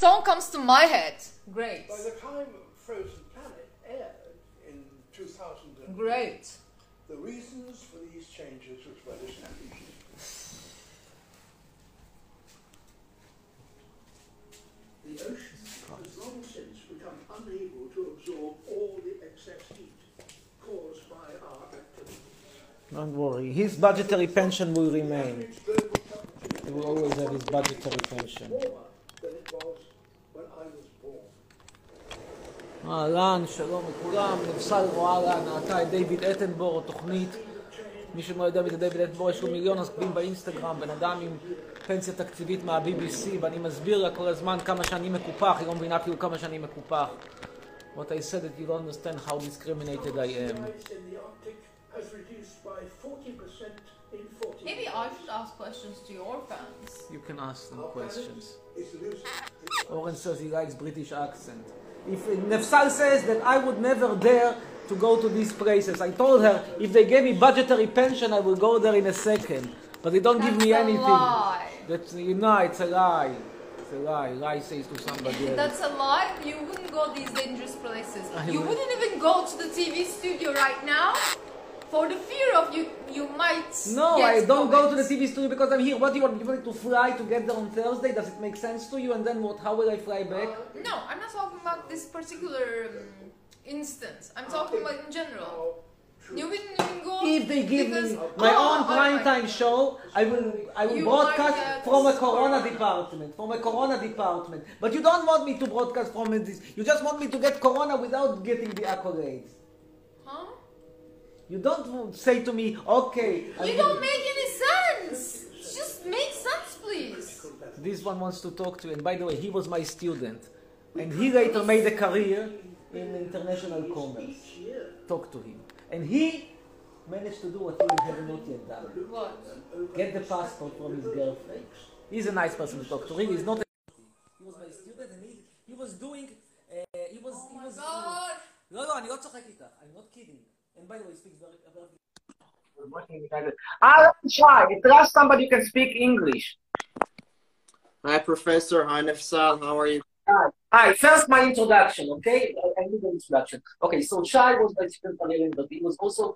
song comes to my head. Great. By the time Frozen Planet aired in 2000, Great. the reasons for these changes was well established. The ocean has long since become unable to absorb all the excess heat caused by our activities. Don't worry. His budgetary pension will remain. Average global temperature He will always have his budgetary pension. אהלן, שלום לכולם, נפסל וואלה, נעתה את דיוויד אטנבורו, תוכנית. מי שלא יודע מי זה דיוויד אטנבורו, יש לו מיליון עוקבים באינסטגרם, בן אדם עם פנסיה תקציבית מה-BBC, ואני מסביר לה כל הזמן כמה שאני מקופח, היא לא מבינה אפילו כמה שאני מקופח. What I said that you don't understand how discriminated I am. Ice in the Arctic has reduced by 40% in 40 Maybe I should ask questions to your fans. You can ask them questions. Oren says he likes British accent. If Nefsal says that I would never dare to go to these places, I told her if they gave me budgetary pension, I will go there in a second. But they don't give me anything. lie. That's you know, it's a lie. It's a lie. Lie says to somebody else. That's a lie. You wouldn't go these dangerous places. I You would. wouldn't even go to the TV studio right now for the fear of you you might No, get I don't go to the TV studio because I'm here. What do you want? You want me to fly to get there on Thursday? Does it make sense to you? And then what? How will I fly back? No, I'm not talking about this particular um, instance. I'm talking about in general. You wouldn't even go If they give because, me my oh, own oh prime my- time show, I will I will You broadcast from a Corona corona. department, from a Corona department. But you don't want me to broadcast from this. You just want me to get Corona without getting the accolades. Huh? You don't say to me, okay. I'm You gonna- don't make any sense. Just make sense, please. This one wants to talk to you. And by the way, he was my student, and he later made a career in international commerce. Talk to him, and he managed to do what you have not yet done. What? get the passport from his girlfriend. He's a nice person to talk to. Really, he's not. A, he was my student, and he, he was doing. Uh, he was. Oh he my was. god. לא, לא, אני לא צוחק איתך. I'm not kidding. And by the way, he speaks very. very Alan Shai, trust somebody who can speak English. Hi, Professor. Hi, Nefsal. How are you? Hi, first my introduction, okay? I, I need an introduction. Okay, so Shai was my student for Ellen, but he was also.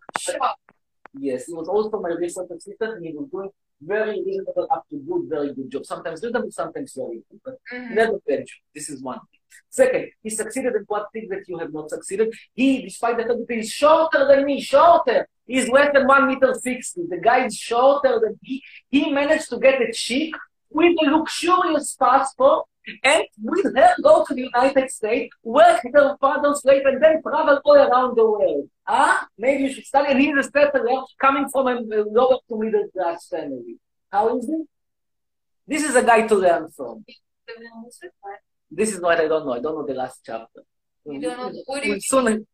Yes, he was also my research assistant, and he was doing very reasonable, up to good, very good job. Sometimes reasonable, sometimes very good, but Mhm. never bad job. This is one thing. Second, he succeeded in what thing that you have not succeeded. He, despite the fact that he's shorter than me, shorter. He's less than one meter sixty. The guy is shorter than he. He managed to get a chick with a luxurious passport and with her go to the United States, work her father's slave, and then travel all around the world. Ah, maybe you should study. And he's a settler coming from a lower to middle class family. How is it? This is a guy to learn from. This is what I don't know. I don't know the last chapter. You don't know. What do you soon,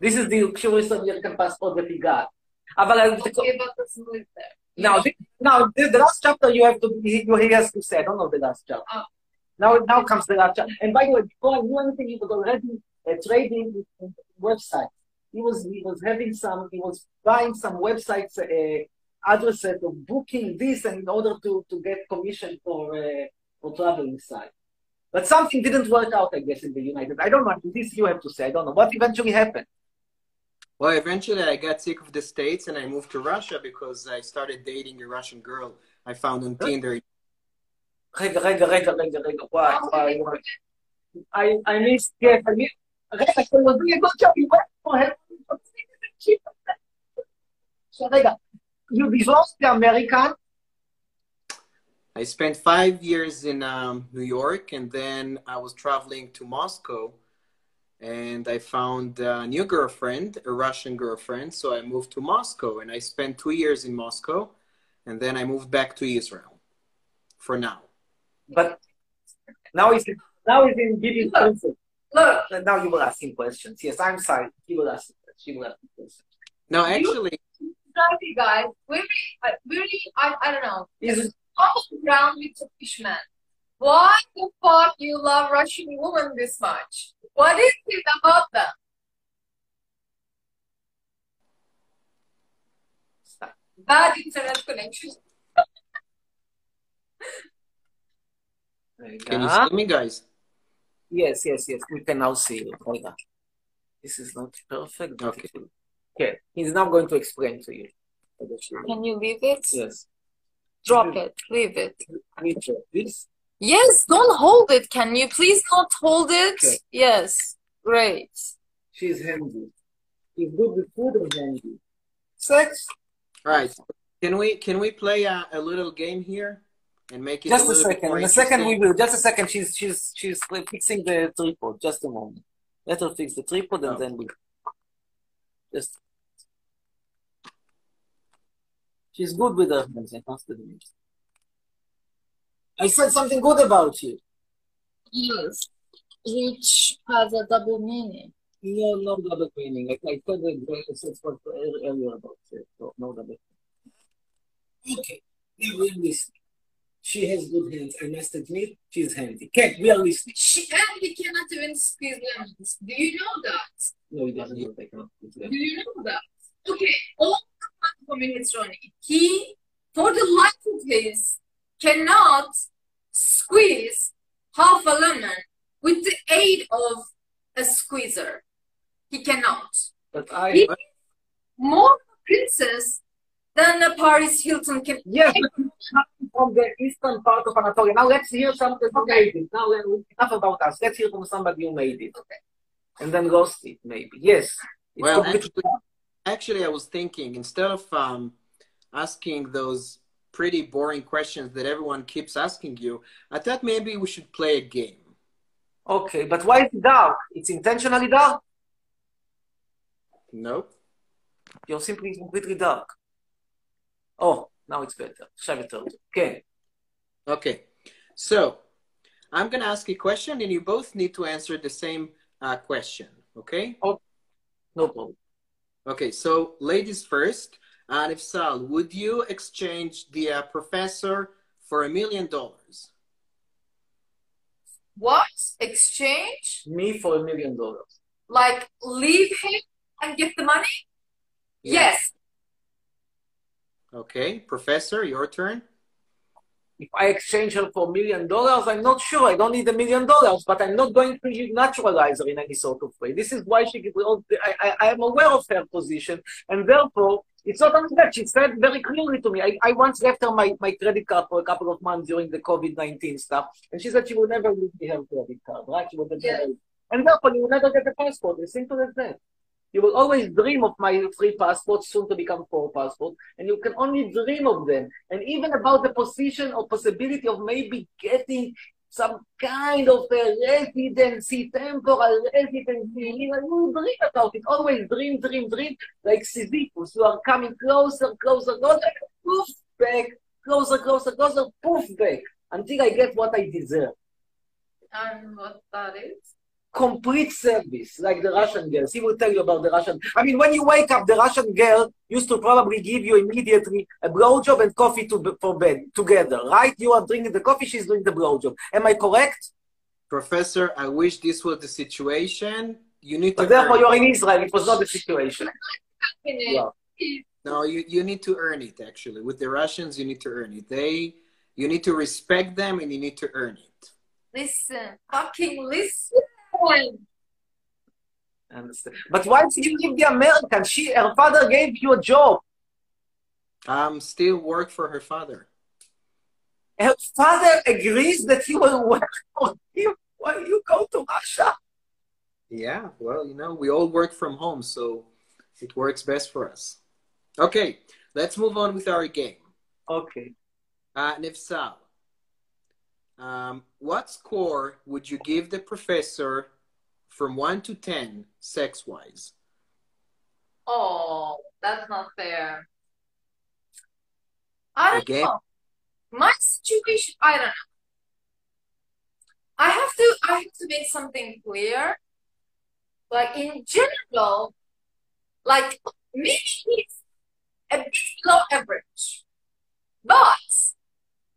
This is the show American saw that he got. Now, now the last chapter you have to, he, he has to say, I don't know the last chapter. Oh. Now, now comes the last chapter. And by the way, before I knew anything, he was already uh, trading websites. He was, he was having some, he was buying some websites, uh, addresses of booking this and in order to, to get commission for, uh, for traveling site. But something didn't work out, I guess, in the United. I don't know. This you have to say. I don't know what eventually happened. Well, eventually I got sick of the States and I moved to Russia because I started dating a Russian girl I found on Tinder. רגע, רגע, רגע, רגע, רגע, וואי, וואי, וואי. I, I missed, yes, I missed. רגע, אתה יודע, good job, you went for him. עכשיו, רגע, you divorced the American, I spent five years in um, New York and then I was traveling to Moscow and I found a new girlfriend, a Russian girlfriend. So I moved to Moscow and I spent two years in Moscow and then I moved back to Israel for now. but now he's, now he's in giving answers. Look, now you will ask him questions. Yes, I'm sorry. He will ask, she will ask him questions. No, actually, Sorry, guys. We really, I- really, I, I don't know. Is- on around ground with Turkish men. Why the fuck you love Russian women this much? What is it about them? Bad internet connection. Can you see me, guys? Yes, yes, yes. We can now see you. Hold on. This is not perfect. Okay. Okay. He's now going to explain to you. Can you leave it? Yes. Drop it. Leave it. Richard, this Yes, don't hold it. Can you please not hold it? Okay. Yes. Great. she's handy. She's good with food and handy. Sex? All right. Can we can we play a, a little game here and make it Just a little bit second. more In a second we will. Just a second. She's she's she's fixing the tripod. Just a moment. Let her fix the tripod and Oh. then we just She's good with her hands, I must admit. I said something good about you. Yes. Which has a double meaning. No, no double meaning. I, I said it I said earlier about it. So no double. Okay, now we are listening. She has good hands. I must admit, she's handy. Ken, we are listening. She and he cannot even squeeze lemons. Do you know that? No, he doesn't know they cannot. Do you know that? Okay, all the minutes running. He, for the life of his, cannot squeeze half a lemon with the aid of a squeezer. He cannot. But I. He more of a princess than a Paris Hilton can. Yes, from the eastern part of Anatolia. Now let's hear something who made it. Now let- enough about us. Let's hear from somebody who made it. Okay. And then lost it, maybe. Yes. It's Well, completely- actually, Actually, I was thinking instead of um, asking those pretty boring questions that everyone keeps asking you, I thought maybe we should play a game. Okay, but why is it dark? It's intentionally dark? No. You're simply completely dark. Oh, now it's better. Shabbatot. Okay. Okay. So I'm going to ask a question and you both need to answer the same uh, question. Okay? Oh, no problem. Okay. So ladies first. Uh, Nifsal, would you exchange the uh, professor for a million dollars? What? Exchange? Me for a million dollars. Like leave him and get the money? Yes. Okay. Professor, your turn. If I exchange her for a million dollars, I'm not sure. I don't need a million dollars, but I'm not going to naturalize her in any sort of way. This is why she. I, I, I am aware of her position, and therefore, it's not only that. She said very clearly to me. I, I once left her my, my credit card for a couple of months during the COVID 19 stuff, and she said she would never leave me her credit card, right? She will never. Yeah. And therefore, you will never get a passport. As simple as that. You will always dream of my three passports, soon to become four passports, and you can only dream of them. And even about the position or possibility of maybe getting some kind of a residency, temporal residency, you know, dream about it. Always dream, dream, dream, like Sisyphus. You are coming closer, closer, closer, poof, back, closer, closer, closer, poof, back, until I get what I deserve. And what that is? Complete service, like the Russian girls. He will tell you about the Russian. I mean, when you wake up, the Russian girl used to probably give you immediately a blowjob and coffee to for bed together, right? You are drinking the coffee, she's doing the blowjob. Am I correct? Professor, I wish this was the situation. You need to. But therefore, earn you're in Israel. It was not the situation. Yeah. No, you, you need to earn it. Actually, with the Russians, you need to earn it. They, you need to respect them, and you need to earn it. listen, fucking listen. Understand. But why did you leave the American? She, her father gave you a job. Um, still work for her father. Her father agrees that you will work for him while you go to Russia. Yeah, well, you know, we all work from home, so it works best for us. Okay, let's move on with our game. Okay. Uh, Nifsal, um, what score would you give the professor from 1 to 10, sex wise? Oh, that's not fair. I don't Okay. know. My situation, I don't know. I have to, I have to make something clear. Like in general, like maybe he's a bit below average, but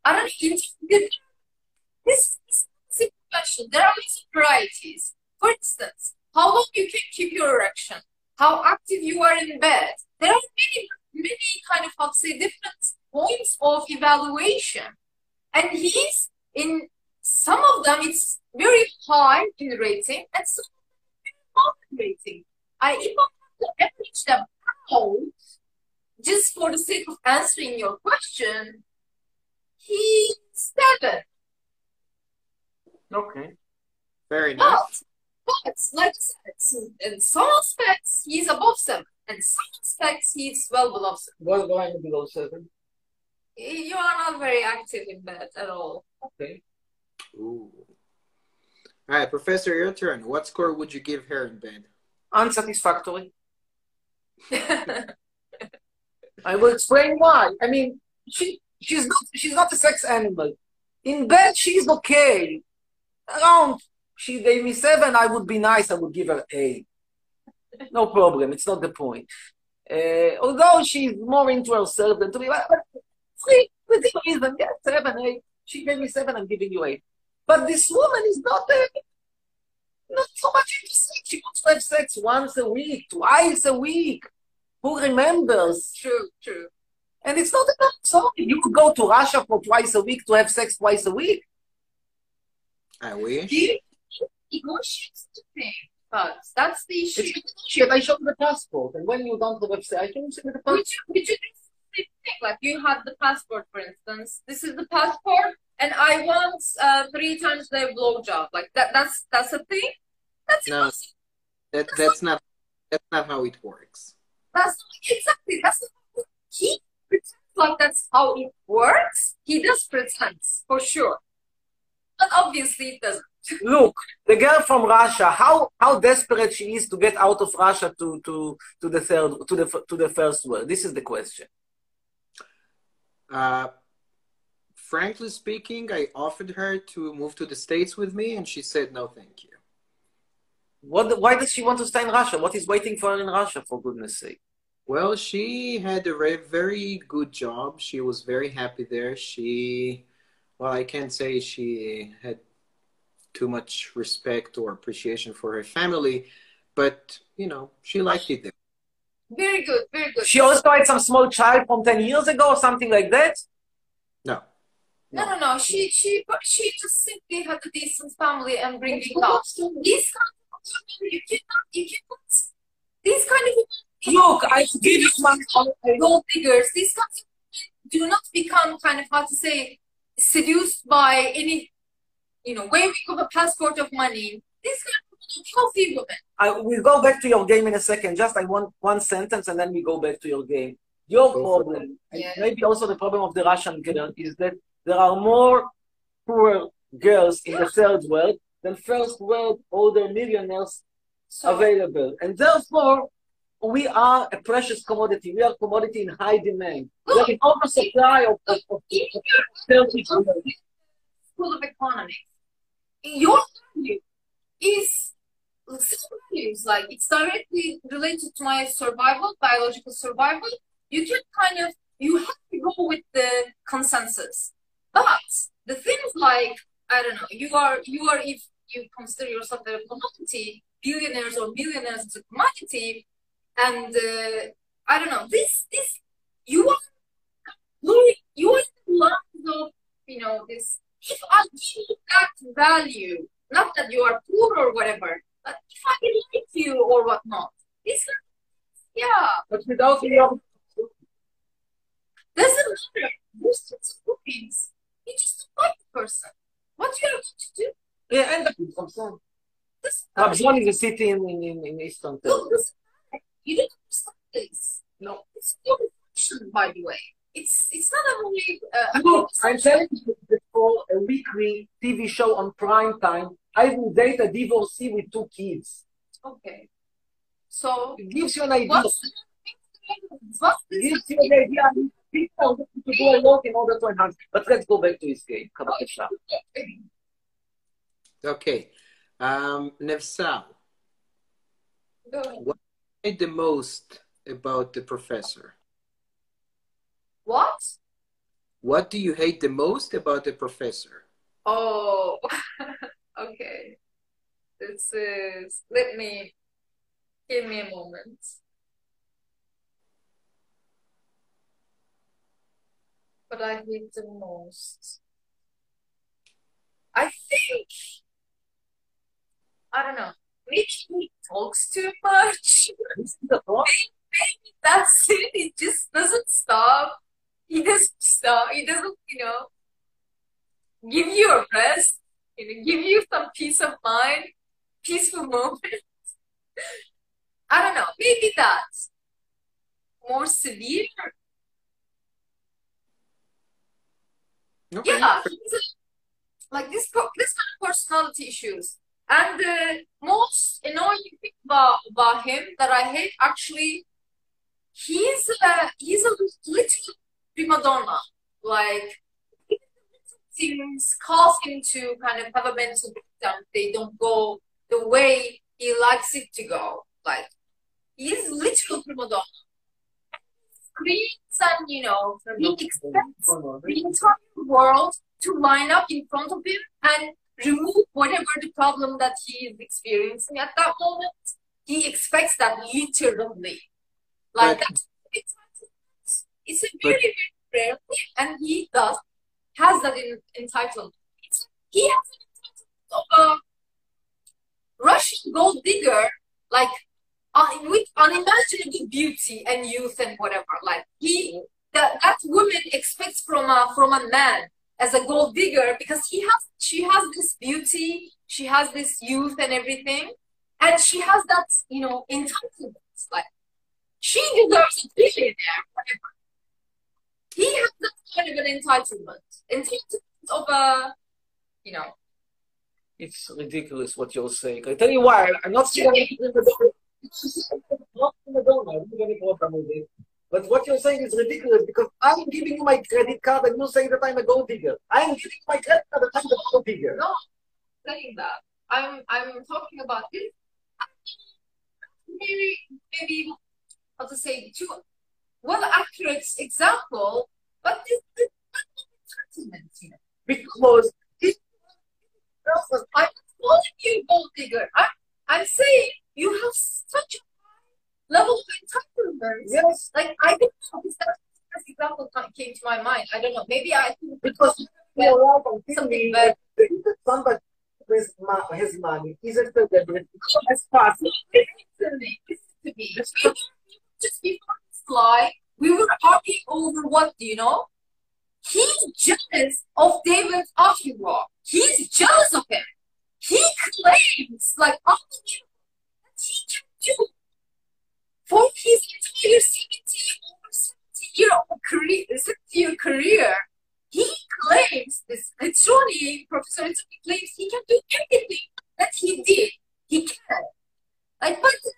I don't know. in- This is a question. There are many varieties. For instance, how long you can keep your erection, how active you are in bed. There are many, many kind of, how to say, different points of evaluation. And he's in some of them it's very high in rating and some of them very low in rating. I even have to average them out just for the sake of answering your question. He's seven. Okay. Very nice. But, but like I said, in some aspects he's above seven, and some aspects he's well below seven. What's going below seven? You are not very active in bed at all. Okay. Ooh. All right, Professor, your turn. What score would you give her in bed? Unsatisfactory. I will explain why. I mean, she she's not she's not a sex animal. In bed, she's okay. Around, she gave me seven. I would be nice. I would give her eight. No problem. It's not the point. Uh, although she's more into herself than to me, but, but three within reason. Yeah, seven, eight. She gave me seven. I'm giving you eight. But this woman is not uh, not so much into sex. She wants to have sex once a week, twice a week. Who remembers? True, true. And it's not enough. So you could go to Russia for twice a week to have sex twice a week. I wish. Do you negotiate the thing? But that's the issue. It's shit. I showed you the passport, and when you don't the website, I can show you the Would passport. you, would you do the thing? Like you have the passport, for instance. This is the passport, and I want uh, three times the blowjob. Like that. That's that's a thing. That's No. impossible. That that's not that's not how it works. That's not, exactly. That's not, he pretends like that's how it works. He does pretend for sure, but obviously it doesn't. Look, the girl from Russia, how how desperate she is to get out of Russia to to to the third to the to the first world. This is the question. Uh, frankly speaking, I offered her to move to the States with me, and she said no, thank you. What? Why does she want to stay in Russia? What is waiting for her in Russia? For goodness sake! Well, she had a very, very good job. She was very happy there. She, well, I can't say she had too much respect or appreciation for her family, but you know, she liked it there. Very good, very good. She also had some small child from ten years ago or something like that. No, No, no, no. She she she just simply had a decent family and bringing up. These kind of women, you cannot, you cannot. These kind of women, Look, I give you my gold diggers. These kinds of women do not become kind of how to say seduced by any, you know, waving of a passport of money. These kind of women are healthy women. I will go back to your game in a second. Just I want one sentence and then we go back to your game. Your Go problem, and Yeah. maybe also the problem of the Russian girl, is that there are more poor girls in the third world than first world older millionaires So available. And therefore, we are a precious commodity. We are commodity in high demand. We are in oversupply of, of, of, of your. School of Economics, your value is values like it's directly related to my survival, biological survival. You can kind of you have to go with the consensus. But the things like I don't know, you are you are if you consider yourself a commodity, billionaires or millionaires as a commodity, and uh, I don't know this this you are you are in the lines of you know this. If I give you that value, not that you are poor or whatever, but if I like you or whatnot, this yeah But without your doesn't matter. There's just. You just like the person. What you are going to do? yeah, end up with Ramzan. This Ramzan is a city in, in, in, in Eastern Look, you don't understand this. No. It's your reflection, by the way. It's it's not only uh, Look, I'm telling you before a weekly TV show on prime time, I will date a divorcee with two kids. okay. So It gives you an idea. what's what's It this? gives you an idea. I mean, People are looking to do a lot in order to enhance. But let's go back to his game. Kabbalah. okay. Um, Nevsal, Go ahead. what made the most about the professor? What? What do you hate the most about the professor? Oh, okay. This is, let me, give me a moment. What I hate the most. I think maybe he talks too much. This is the point. Maybe that's it. He just doesn't stop. He doesn't stop. He doesn't, you know, give you a rest. You know, give you some peace of mind, peaceful moments. I don't know. Maybe that's more severe. Okay. Yeah, like this this kind of personality issues. And the most annoying thing about about him that I hate actually, he's a he's a little prima donna. Like things cause him to kind of have a mental breakdown. They don't go the way he likes it to go. Like he's literal prima donna. Screams and you know he expects the entire world to line up in front of him and remove whatever the problem that he is experiencing at that moment. He expects that literally. Like But- that's it's, it's a very, very rare thing, and he does has that in, entitlement. It's, he has an entitlement of a Russian gold digger, like uh, with unimaginable beauty and youth and whatever. Like he, that that woman expects from a from a man as a gold digger because he has she has this beauty, she has this youth and everything, and she has that you know entitlement. Like she deserves a billionaire, whatever. He has that kind of an entitlement, entitlement of a, you know, It's ridiculous what you're saying. I tell you why. I'm not saying anything in the door. Not in the door. I don't have any problem with it. But what you're saying is ridiculous because I'm giving you my credit card and you say that I'm a gold digger. I'm giving you my credit card and I'm a gold digger. no, saying that. I'm I'm talking about this. Maybe maybe how to say too well accurate example, but this this entitlement, you know. Because I'm calling you gold digger. I'm I'm saying you have such a level of entitlement. yes, Like I don't know, this that example came to my mind. I don't know. Maybe I think because you're right Something bad. somebody with ma- has money is a celebrity as. Listen to me. Listen to me. We were- Just before this fly, we were arguing over what do you know? He's jealous of David Attenborough. He's jealous of him. He claims, like, unbelievable, that he can do for his entire 70 or 70 year old career, 70 year career. He claims, this literally, Professor literally claims he can do everything that he did. He can. Like, but uh,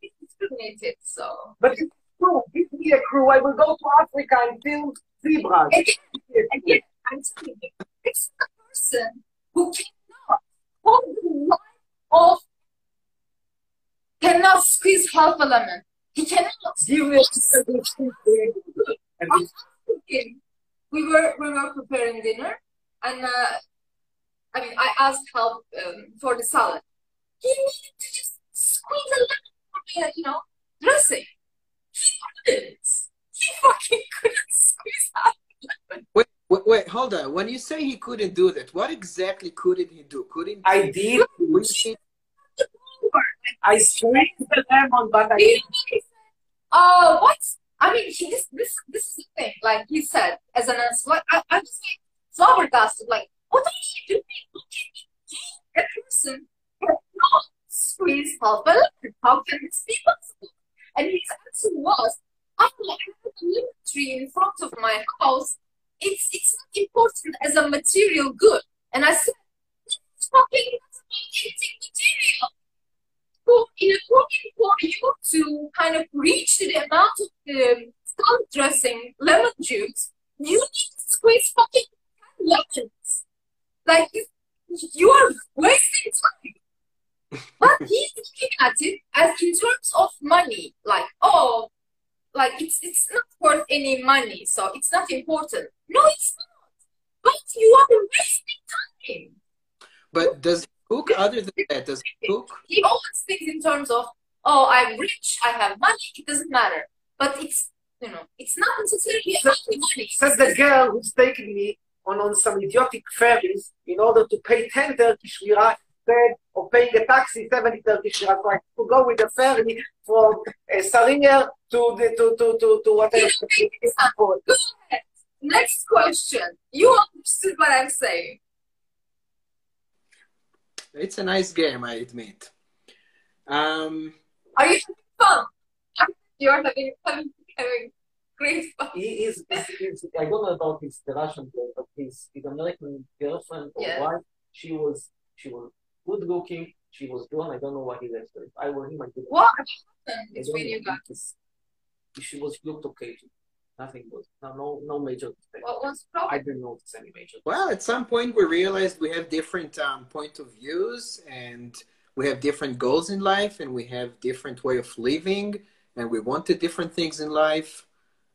he's discriminated, so. But it's true. Give me a crew. I will go to Africa and film zebras. Again, again, I'm telling you, it's the person who cannot hold the life of, cannot squeeze half a lemon. He cannot. Give me a and I was thinking, we were we were preparing dinner, and uh, I mean, I asked help um, for the salad. He needed to just squeeze a lemon for me, you know, dressing. He couldn't. He fucking couldn't squeeze out a lemon. Wait, wait, wait, hold on. When you say he couldn't do that, what exactly couldn't he do? Couldn't I did. he? I squeezed the lemon, but I said, uh, what? I mean, he, this, this, this is the thing. Like he said, as an answer, like I, I'm just like flabbergasted. Like, what are you doing? How can you a person cannot squeeze half a lemon? How can this be possible? And his answer was, I have a lemon tree in front of my house. It's it's not important as a material good. And I said, fucking not material. In order for you to kind of reach the amount of the salad dressing lemon juice, you need to squeeze fucking 10 lemons. Like, you are wasting time. But he's looking at it as in terms of money, like, oh, like it's it's not worth any money, so it's not important. No, it's not. But you are wasting time. But does cook other than that? Does he cook? he always thinks in terms of, oh, I'm rich, I have money, it doesn't matter. But it's, you know, it's not necessarily about the money. says the girl who's taking me on, on some idiotic ferries in order to pay 10 Turkish lira instead of paying a taxi 70 Turkish lira. So I to go with a ferry from uh, Sarıyer to the to to to, to whatever. Go ahead. Next question. You understood what I'm saying. It's a nice game, I admit. Um, Are you having fun? You're having, having, having great fun. He is, is, is, I don't know about his the Russian girl, but his, his American girlfriend or Yeah. wife, she was she was good looking, she was blonde. I don't know what he left her. If I were him, I would What happened don't between you guys? She was looked okay. too. Nothing good. No, no, no major mistake. What was the I problem? didn't notice any major. well, at some point we realized we have different um, point of views and we have different goals in life and we have different way of living and we wanted different things in life.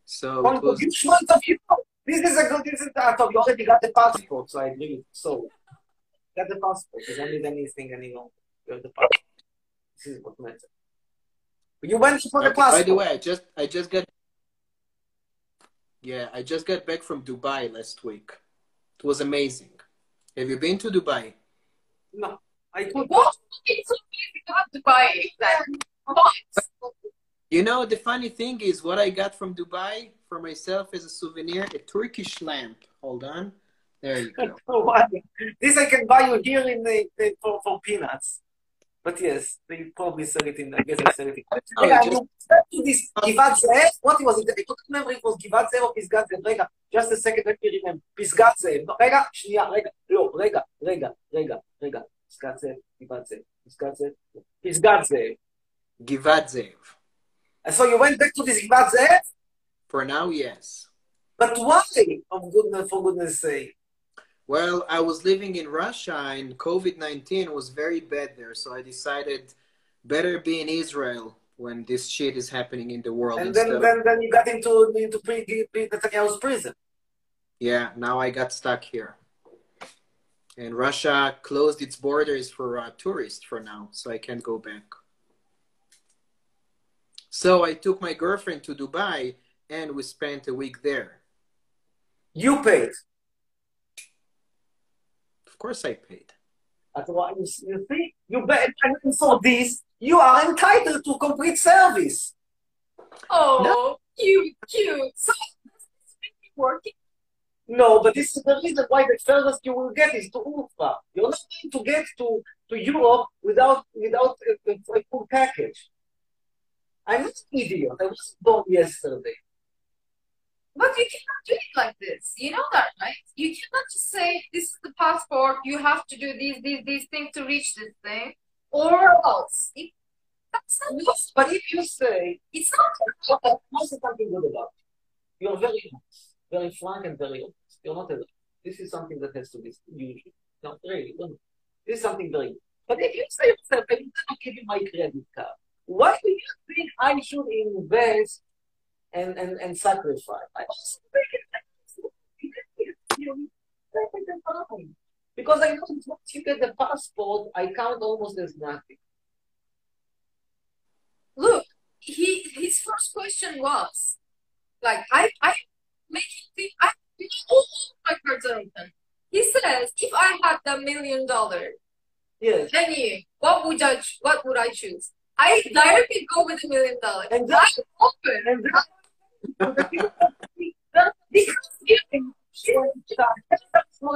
So it Point of view, point of view. This is a good. This is. I thought you already got the passport, so I agree. with- So, got the passport. You don't need anything any longer. You have the passport. This is what matters. You went for the Okay, passport. By the way, I just I just got yeah, I just got back from Dubai last week. It was amazing. Have you been to Dubai? No, I could. What? It's amazing to have to buy. What? You know, the funny thing is what I got from Dubai for myself as a souvenir, a Turkish lamp. Hold on. There you go. This I can buy you here in the, the for, for peanuts. But yes, they probably sell it in. I guess they sell it in. Oh, רגע, just- אני רוצה to this גבעת זאב. What was it? I don't remember if it was גבעת זאב או פסגת זאב. רגע, just a second, let me remember. פסגת זאב. לא, רגע, שנייה, רגע, לא, רגע, רגע, רגע, רגע. פסגת זאב, גבעת זאב, פסגת זאב, פסגת זאב. Givat Zev. And so you went back to this גבעת זאב? For now, yes. But why? Of goodness, for goodness sake. Well, I was living in Russia and COVID 19 was very bad there. So I decided better be in Israel when this shit is happening in the world. And then, then, then you got into into pre, pre, Netanyahu's prison. Yeah, now I got stuck here. And Russia closed its borders for uh, tourists for now, so I can't go back. So I took my girlfriend to Dubai and we spent a week there. You paid. Of course, I paid. That's why you, you see, you bet. And for this, you are entitled to complete service. Oh, cute, cute. So, this really working. No, but this is the reason why the furthest you will get is to Ultra. You're not going to get to, to Europe without without a, a, a full package. I'm not an idiot. I was born yesterday. But you cannot do it like this. You know that, right? You cannot just say, this is the passport, you have to do these, these, these things to reach this thing, or else. It, that's not Yes, but if you say, It's not well, I say something good about you. You're very honest, very frank and very honest. You're not a This is something that has to be usually. No, really, no. This is something very good. But if you say yourself, I'm going to give you my credit card, why do you think I should invest and, and, and sacrifice? I it's. Because I know once you get the passport, I count almost as nothing. look, he his first question was like I I him think I you know, all, my cards are open. He says if I had the million dollar Yes. venue, what would I what would I choose? I directly go with a million dollar. And that's open and that's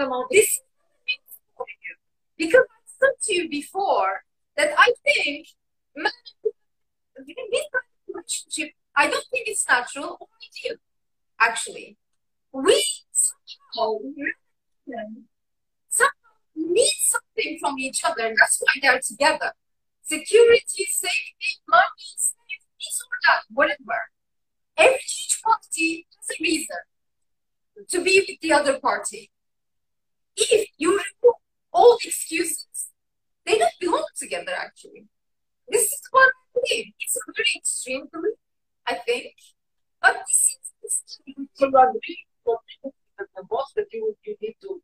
amount of this because I said to you before that I think this relationship, I don't think it's natural or ideal. Actually, we somehow somehow need something from each other. That's why they're together. Security, safety, money, safe, this or that, whatever. Every each party has a reason to be with the other party. If you remove all excuses, they don't belong together actually. This is what I believe. It's a very extreme belief, I think. But this is So you agree the the boss that you you need to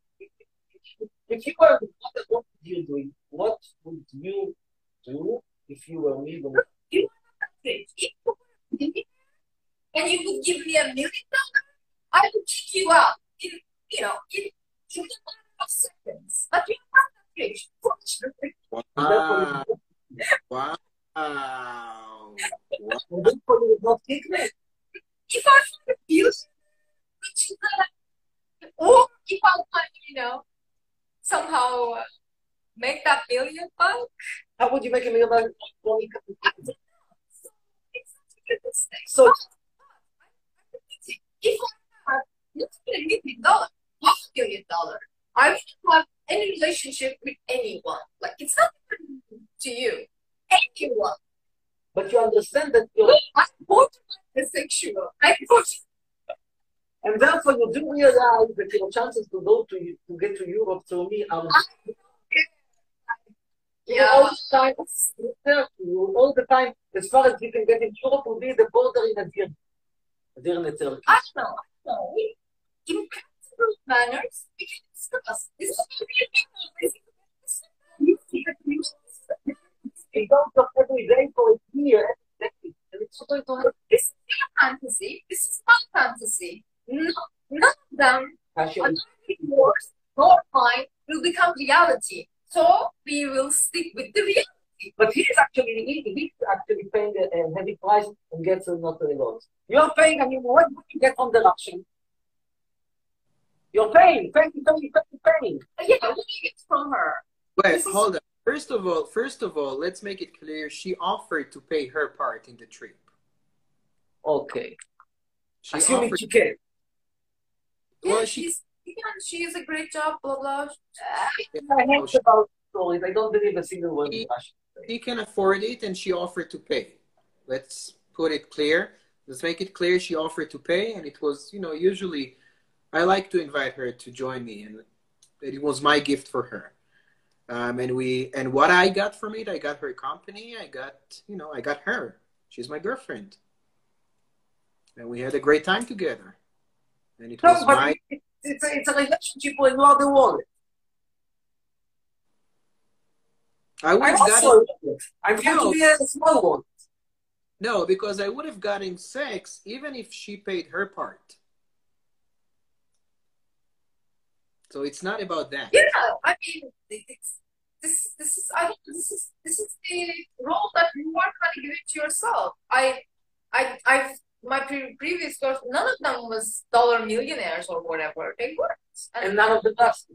if you were what what would you do? What would you do if you were me? when- it. If you were a millionaire and you would give me a million dollars, I would kick you out in you know in in a matter of seconds. But you have that rich, fortunately. Wow. Wow. wow. And therefore you would not kick me. If I find a billion, which is that, or if I find, you know, somehow uh, make that million back, How would you make a million dollars? it's such a good mistake. So if I have not even a million dollar, half a million dollar, I wouldn't have any relationship with anyone. Like it's not to you, anyone. but you understand that you're I'm borderline sexual. I'm borderline. and therefore you do realize that your chances to go to to get to Europe through me are Yeah. all the time you all the time as far as you can get in Europe will be the border in Adir. Adir Turkey. I know, I in practical manners, we can discuss. This is It goes up every day for a year, every day. and it's not going to this is your fantasy. This is my fantasy. No, none of them yours nor mine will become reality. So we will stick with the reality. But he's actually he, he's actually paying a, a heavy price and gets a not a lot. You're paying, I mean, what would you get from the luxury? You're paying, paying, paying, paying, paying. Yeah, what do you get from her? Wait, This is- hold on. First of all, first of all, let's make it clear. She offered to pay her part in the trip. Okay. She Assuming offered. she can. Yeah, Well, she- she's yeah, she is a great job, blah blah. Uh, I heard about stories. I don't believe a single word in Russian. She can afford it, and she offered to pay. Let's put it clear. Let's make it clear. She offered to pay, and it was, you know, usually I like to invite her to join me, and it was my gift for her. Um, and we, and what I got from it, I got her company. I got, you know, I got her. She's my girlfriend, and we had a great time together. And it was No, my. it's, a, it's a relationship are the wallet. I would I'm have gotten also a wallet. I'm going No. to be a small one. no, because I would have gotten sex even if she paid her part. So it's not about that. yeah, I mean, it's, this this is I don't this is this is the role that you are kind of giving to yourself. I I I've my pre- previous course, none of them was dollar millionaires or whatever. They weren't. And none of the best.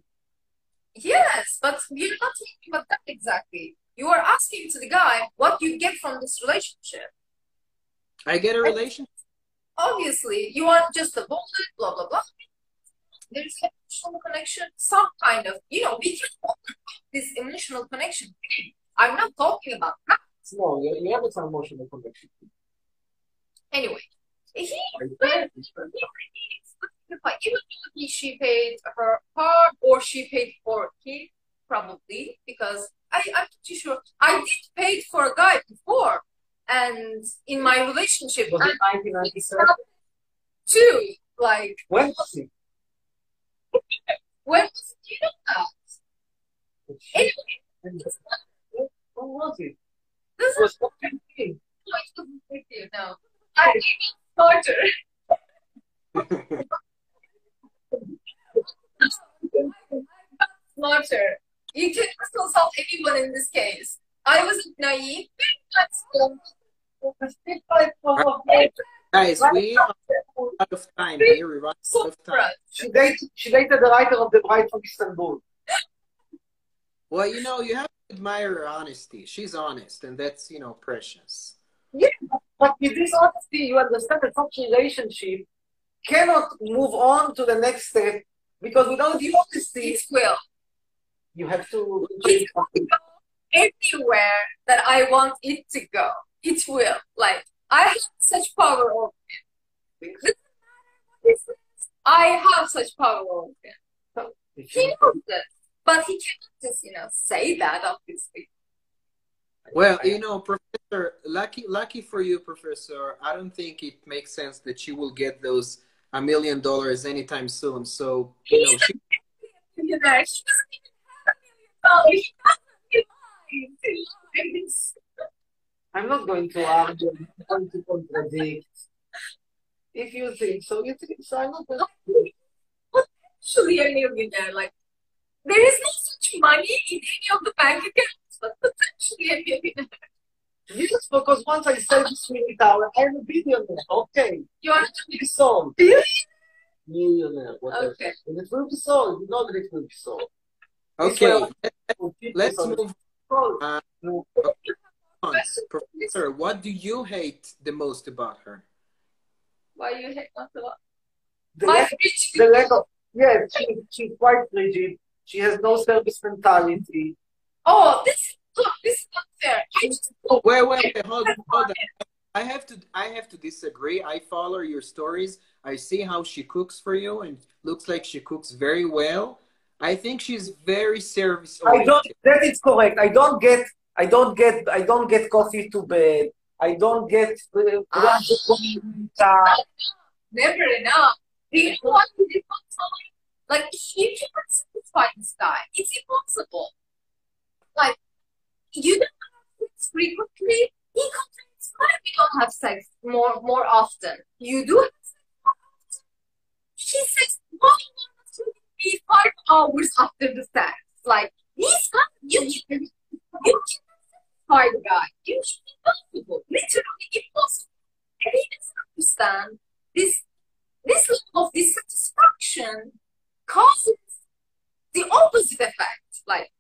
Yes, but you're not talking about that exactly. You are asking to the guy what you get from this relationship. I get a relationship. Obviously, you aren't just a bullet, blah, blah, blah. There's an emotional connection, some kind of, you know, we can talk about this emotional connection. I'm not talking about that. No, you, you have some emotional connection. Anyway, he, Right? Even though he, she paid her part or she paid for him, probably, because I, I'm pretty sure I did pay for a guy before. And in my relationship, Was and it 1997? too, like, When was it? when was it? you know that? Oh, anyway, When was it? this It is was 2015. not even with you, no. I starter. smarter. You can consult anyone in this case. I wasn't naive. Guys, we are out of time here. We run out of time. She dated, she dated the writer of The Bride from Istanbul. Well, you know, you have to admire her honesty. She's honest, and that's, you know, precious. Yeah, but with this honesty, you understand that such relationship cannot move on to the next step because without the honesty, It will. you have to It will go everywhere that I want it to go. It will. Like, I have such power over it. Doesn't matter what he says, I have such power over him. He knows this. But he cannot just, you know, say that, obviously. Well, you know, Professor, lucky, lucky for you, Professor. I don't think it makes sense that you will get those a million dollars anytime soon. So, you know, she. She doesn't even have a million dollars. She doesn't. He lies. He lies. I'm not going to argue. I'm going to contradict. If you think so, you think so. I'm not going to. Actually, a millionaire. Like, there is no such money in any of the bank accounts. But the be a millionaire. Yes, because once I sell this million tower, I'm a billionaire. Okay. You are It will be sold. Really? Millionaire, whatever. okay. And it will be sold. You know that it will be sold. Okay, Okay. let's move Sold. Uh, on. Professor, what do you hate the most about her? Why you hate not a lot? The My lack, the lack of, yeah, she, she's quite rigid. She has no service mentality. Oh, this look, this is not fair. I just Oh, wait, wait, wait, hold on, hold on. I have to, I have to disagree. I follow your stories. I see how she cooks for you, and looks like she cooks very well. I think she's very service I don't. That is correct. I don't get. I don't get. I don't get coffee to bed. I don't get. Uh, Ah. uh, never enough. Do you know what is impossible? Like you cannot satisfy this guy. It's impossible. Like you don't have sex frequently. He complains why we don't have sex more more often. You do have sex more often. She says why not to be five hours after the sex? Like he's not you can you can satisfy the guy. You should be possible. Literally impossible. And he doesn't understand this this level of dissatisfaction causes the opposite effect. Like,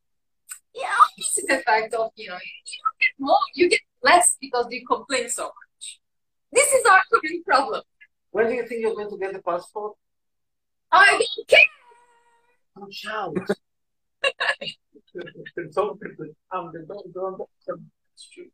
yeah, opposite effect of, you know, you, you don't get more, you get less because you complain so much. This is our current problem. when do you think you're going to get the passport? I don't care. Don't shout. don't don't don't. It's true.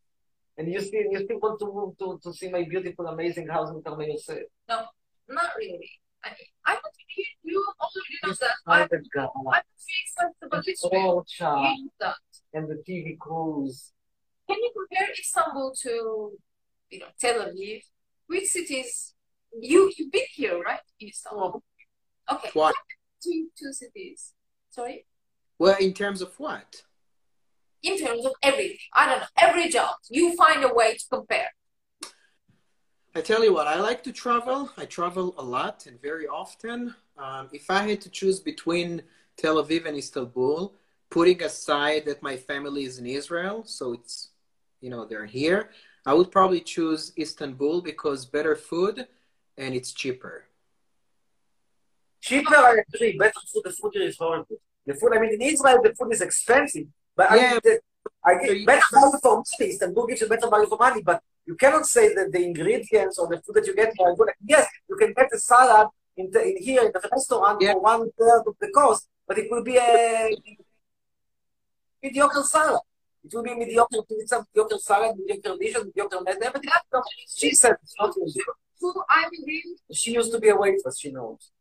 And you still you still want to move to, to see my beautiful, amazing house in Karmei Yosef. No, not really. I mean, I'm not you, you already know that. I'm, private I'm guy. not acceptable this way. Oh, child. That. And the TV crews. Can you compare Istanbul to, you know, Tel Aviv? Which cities? You you've been here, right? In Istanbul. Okay. What? Two two cities. Sorry. Well, in terms of what? In terms of everything, I don't know. Every job, you find a way to compare. I tell you what, I like to travel. I travel a lot and very often. Um, if I had to choose between Tel Aviv and Istanbul, putting aside that my family is in Israel, so it's, you know, they're here, I would probably choose Istanbul because better food and it's cheaper. Cheaper, I agree. Better food. The food here is horrible. The food. I mean, in Israel, the food is expensive, but I, Yeah. mean, the, I get you- better value for money. Istanbul gives you better value for money, but you cannot say that the ingredients or the food that you get here are good. Yes, you can get a salad in, the, in here in the restaurant Yeah. for one third of the cost, but it will be a mediocre salad. It will be mediocre pizza, mediocre salad, mediocre dish, mediocre mess, everything. She said it's not easy. So I believe She used to be a waitress, she knows.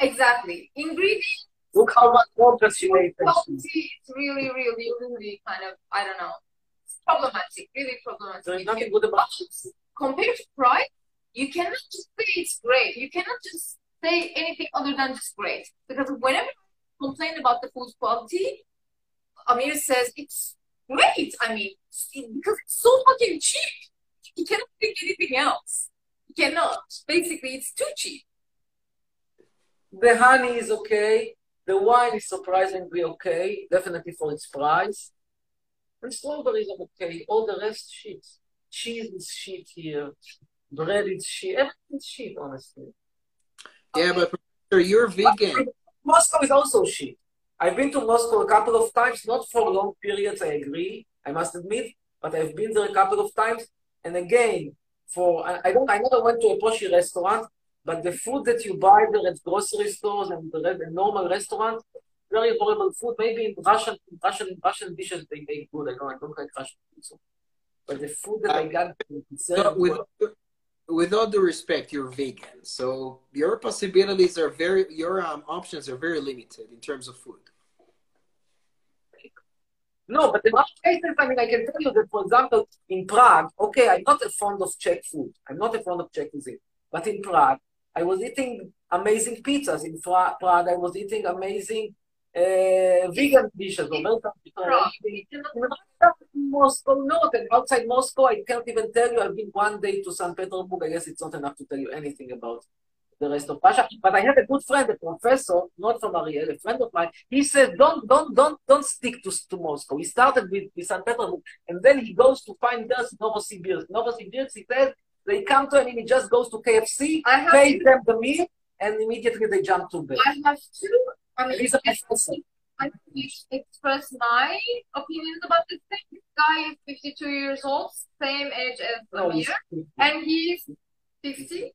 exactly. Ingredients Look how much water she made. quality is really, really, really kind of I don't know. Problematic, really problematic. There is nothing good about it. compared to price, you cannot just say it's great. You cannot just say anything other than just great. Because whenever I complain about the food quality, Amir says it's great. I mean, because it's so fucking cheap. You cannot think anything else. You cannot. Basically, it's too cheap. The honey is okay. The wine is surprisingly okay, definitely for its price. And strawberries are okay. All the rest shit. Cheese is shit here. Bread is shit. Everything's shit, honestly. Yeah, but Professor, you're vegan. Moscow is also shit. I've been to Moscow a couple of times, not for long periods, I agree, I must admit, but I've been there a couple of times. And again, for I, don't I never went to a poshy restaurant, but the food that you buy there at grocery stores and the, the normal restaurants, very horrible food. Maybe in Russian Russian Russian dishes they make good. I don't I don't like Russian. So. But the food that I got No, with, with all due respect, you're vegan, so your possibilities are very, your um, options are very limited in terms of food. No, but in other cases, I mean, I can tell you that, for example, in Prague, okay, I'm not a fond of Czech food. I'm not a fond of Czech cuisine. But in Prague, I was eating amazing pizzas. In Prague, I was eating amazing vegan dishes. Or vegan Prague. in Moscow, not. And outside Moscow, I can't even tell you. I've been one day to St. Petersburg. I guess it's not enough to tell you anything about the rest of Russia. But I had a good friend, a professor, not from Ariel, a friend of mine. He said, don't, don't, don't, don't stick to, to Moscow. He started with, with St. Petersburg, and then he goes to find girls in Novosibirsk. Novosibirsk, he says, they come to him and he just goes to KFC, pays them the meal, and immediately they jump to bed. I have to, I mean, He's a. I express my opinions about this thing. This guy is 52 years old, same age as No, he's and he's ah, 50, think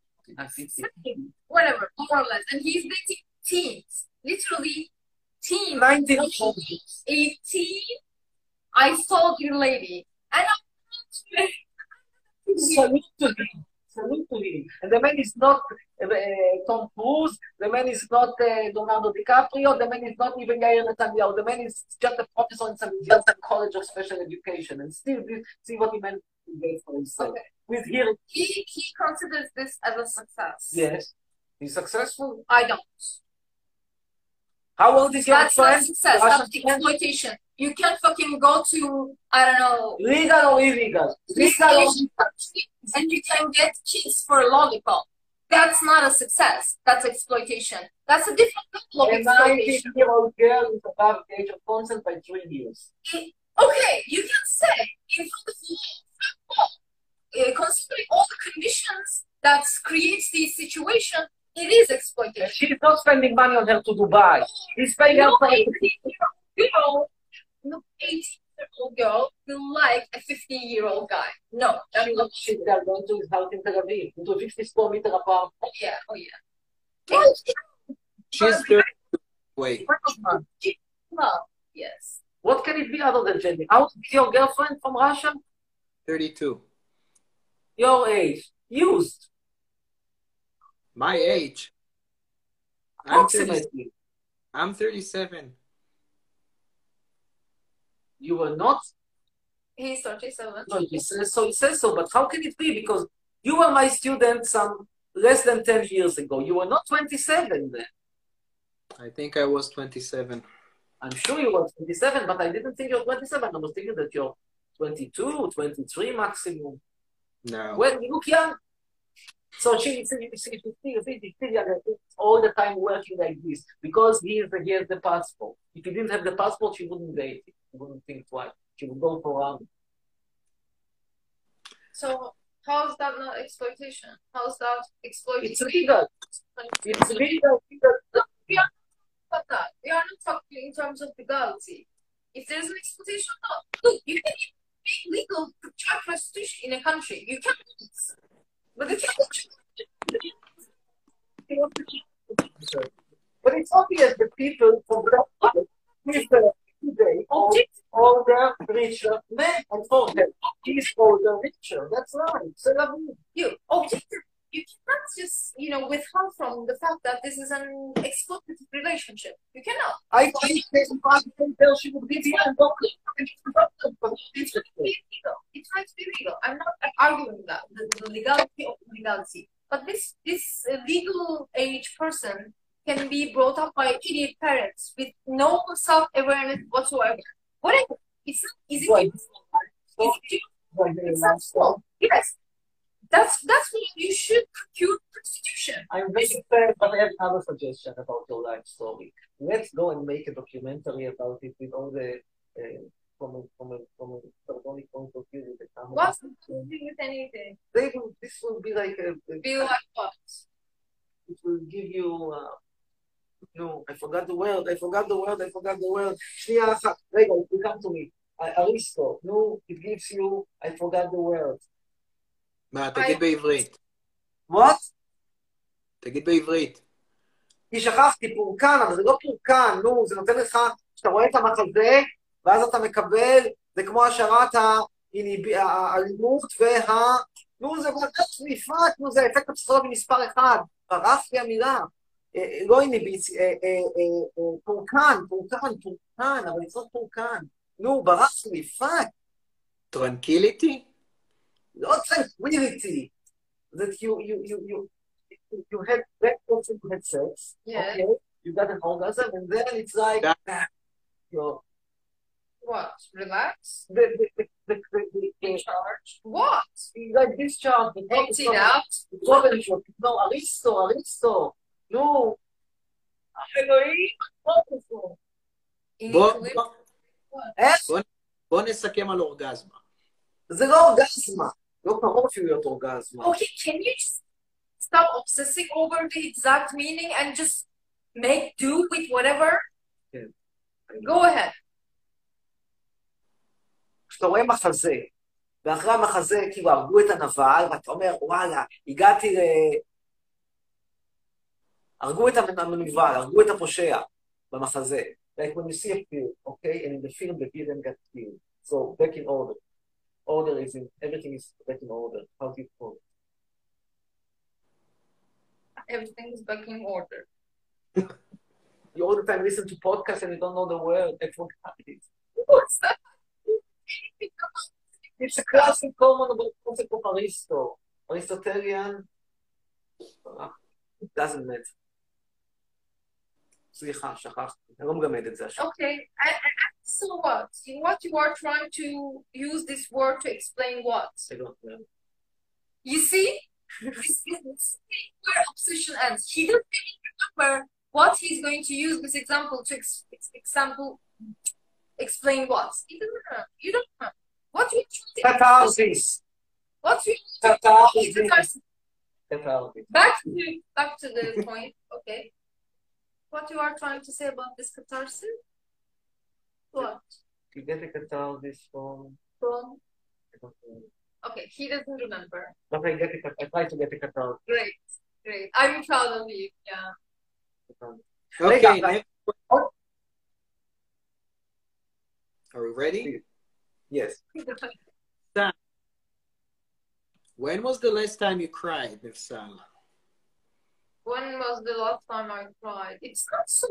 he- 60, whatever, more or less. And he's dating teens, literally teens. 19 18, I saw your lady. And I'm Salute to him. Him. And the man is not uh, Tom Cruise. The man is not uh, Leonardo DiCaprio. The man is not even Yair Netanyahu. The man is just a professor in some a college of special education. And still, see what he meant for himself. Okay. With here, he, he considers this as a success. yes, he's successful. I don't. How old is your That's not friend? success. Russian That's exploitation. You can't fucking go to, I don't know, Legal or illegal? Legal or country and you can get kids for a lollipop. That's not a success. That's exploitation. That's a different level of a exploitation. 19-year-old girl is above the age of consent by three years. Okay, you can say in front of the law, uh, considering all the conditions that creates this situation, it is And exploitation. she's not spending money on her to Dubai. He's paying her No for 18-year-old girl, no 18-year-old girl will like a 15-year-old guy. No, that's She not she's there going to his house in Tel Aviv, into a 50 square meter apartment. Oh yeah, oh yeah. She's 30 Wait, No, yes. What can it be other than Jenny? How is your girlfriend from Russia? 32. Your age. Used. My age. I'm 30, Approximately. I'm 37. You were not He's 37. No, he says so, he says so, but how can it be? Because you were my student some less than 10 years ago. You were not 27 then. I think I was 27. I'm sure you were 27, but I didn't think you were 27. I was thinking that you're 22, 23 maximum. No. Well, you look young. So she, she, she, she, all the time working like this because he, is, he has the passport. If he didn't have the passport, she wouldn't date it. She wouldn't think twice. She would go for round. So how is that not exploitation? How is that exploitation? It's legal. It's legal. No, we are not talking about that. We are not talking in terms of legality. If there's an exploitation, no. Look, you can even make legal child prostitution in a country. You can, but the it's obvious that people from that prefer today old, older, richer men. And for them, he's older, richer. That's right. C'est la you objective you cannot just you know withhold from the fact that this is an exploitative relationship. You cannot. I think that if I can tell she would be the end It's legal. To be legal. I'm not arguing that the, the legality of legality, but this this uh, legal age person can be brought up by idiot parents with no self awareness whatsoever. It's is it Right. is it it's not small. Yes. That's that's when you should procure prostitution. I'm very sad, but I have another suggestion about your life story. Let's go and make a documentary about it with all the uh, from a from a from a sardonic point of view with the camera. What's the with anything? They will, this will be like a, a Be like what? it will give you uh, no, I forgot the word, I forgot the word, I forgot the word. שנייה אחת, רגע, will come to me. אריסטו, נו, it gives you, I forgot the word. מה, תגיד בעברית. What? תגיד בעברית. כי שכחתי, פורקן, אבל זה לא פורקן, נו, זה נותן לך, כשאתה רואה את המחזה, ואז אתה מקבל, זה כמו השערת האלימות וה... נו, זה ועדת נפרט, נו, זה האפקט הפסיכולוגי מספר אחד. ברח לי המילה. אה, לא איניביץ, אה, אה, אה, אה, פורקן, פורקן, פורקן, אבל זה לא פורקן. נו, ברח לי, פאק. טרנקיליטי? לא tranquility. That you, you, you, you, you had, that person who had sex, Yeah. okay, you got an orgasm, and then it's like, Yeah. ah, you're What? Relax? the, the, the, the, the, the, the, Charge. What? like discharge. not- out. top is not- No, אריסטו, אריסטו. נו. אלוהים, מה פה? In בוא, equilibrium. בוא, איך? בוא נסכם על אורגזמה. זה לא אורגזמה. לא קרוב אפילו להיות אורגזמה. Okay, can you just stop obsessing over the exact meaning and just make do with whatever? Yeah. Go ahead. כשאתה רואה מחזה, ואחרי המחזה כאילו הרגו את הנבל, ואתה אומר, וואלה, הגעתי ל... הרגו את המנוול, הרגו את הפושע במחזה. Like when you see a film, okay, and in the film the villain gets killed. So back in order. Order is in, everything is back in order. How do you call it? Everything is back in order. You all the time listen to podcasts and you don't know the word. I forgot it. What's that? It's a classic common concept of Aristo. Aristotelian. It doesn't matter. סליחה, שכחתי. אני לא מגמד את זה השם. Okay, and, and so what? You- What you are trying to use this word to explain what? I don't know. You see? this is this is where obsession ends. He doesn't even remember what he's going to use this example to ex- ex- example explain what. He doesn't know. You don't know. What you קתרזיס. what you קתרזיס. קתרזיס. back to back to the point. Okay. what you are trying to say about this catharsis? What? To get a catharsis from. From. Okay, he doesn't remember. But I get a, I try to get a catharsis. Great, great. I'm proud of you. Yeah. Okay. Are we ready? Yes. when was the last time you cried, Nifsala? When was the last time I cried? It's not so.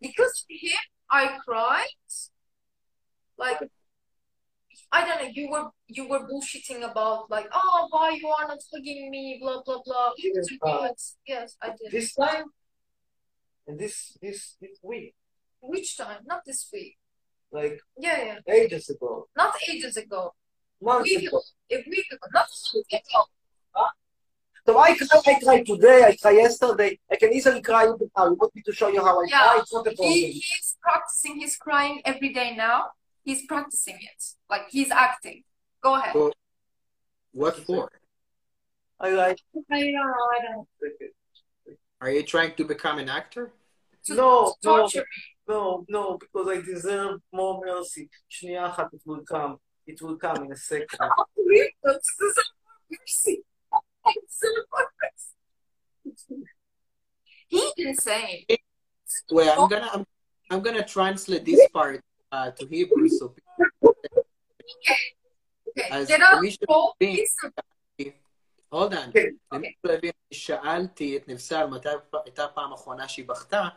Because him, I cried. Like, I don't know. You were you were bullshitting about like, oh, why you are not hugging me? Blah blah blah. You didn't. Yes, yes, I did. This time? And this, this, this week. Which time? Not this week. Like Yeah, yeah. ages ago. Not ages ago. A Months week ago. ago. A week ago. Not a month ago. So I cry, I cry today, I cry yesterday. I can easily cry even now. You want me to show you how I yeah. cry? It's not a problem. He, he's practicing He's crying every day now. He's practicing it. Like he's acting. Go ahead. So, what for? I like. I don't know. I don't. Are you trying to become an actor? To, no, to no, no, no, because I deserve more mercy. Shniya it will come. It will come in a second. mercy. He didn't say. Well, I'm gonna I'm, I'm gonna translate this part uh, to Hebrew so people Okay, אז hold on. למי שלא הבין, שאלתי את נבסל מתי הייתה הפעם האחרונה שהיא בכתה,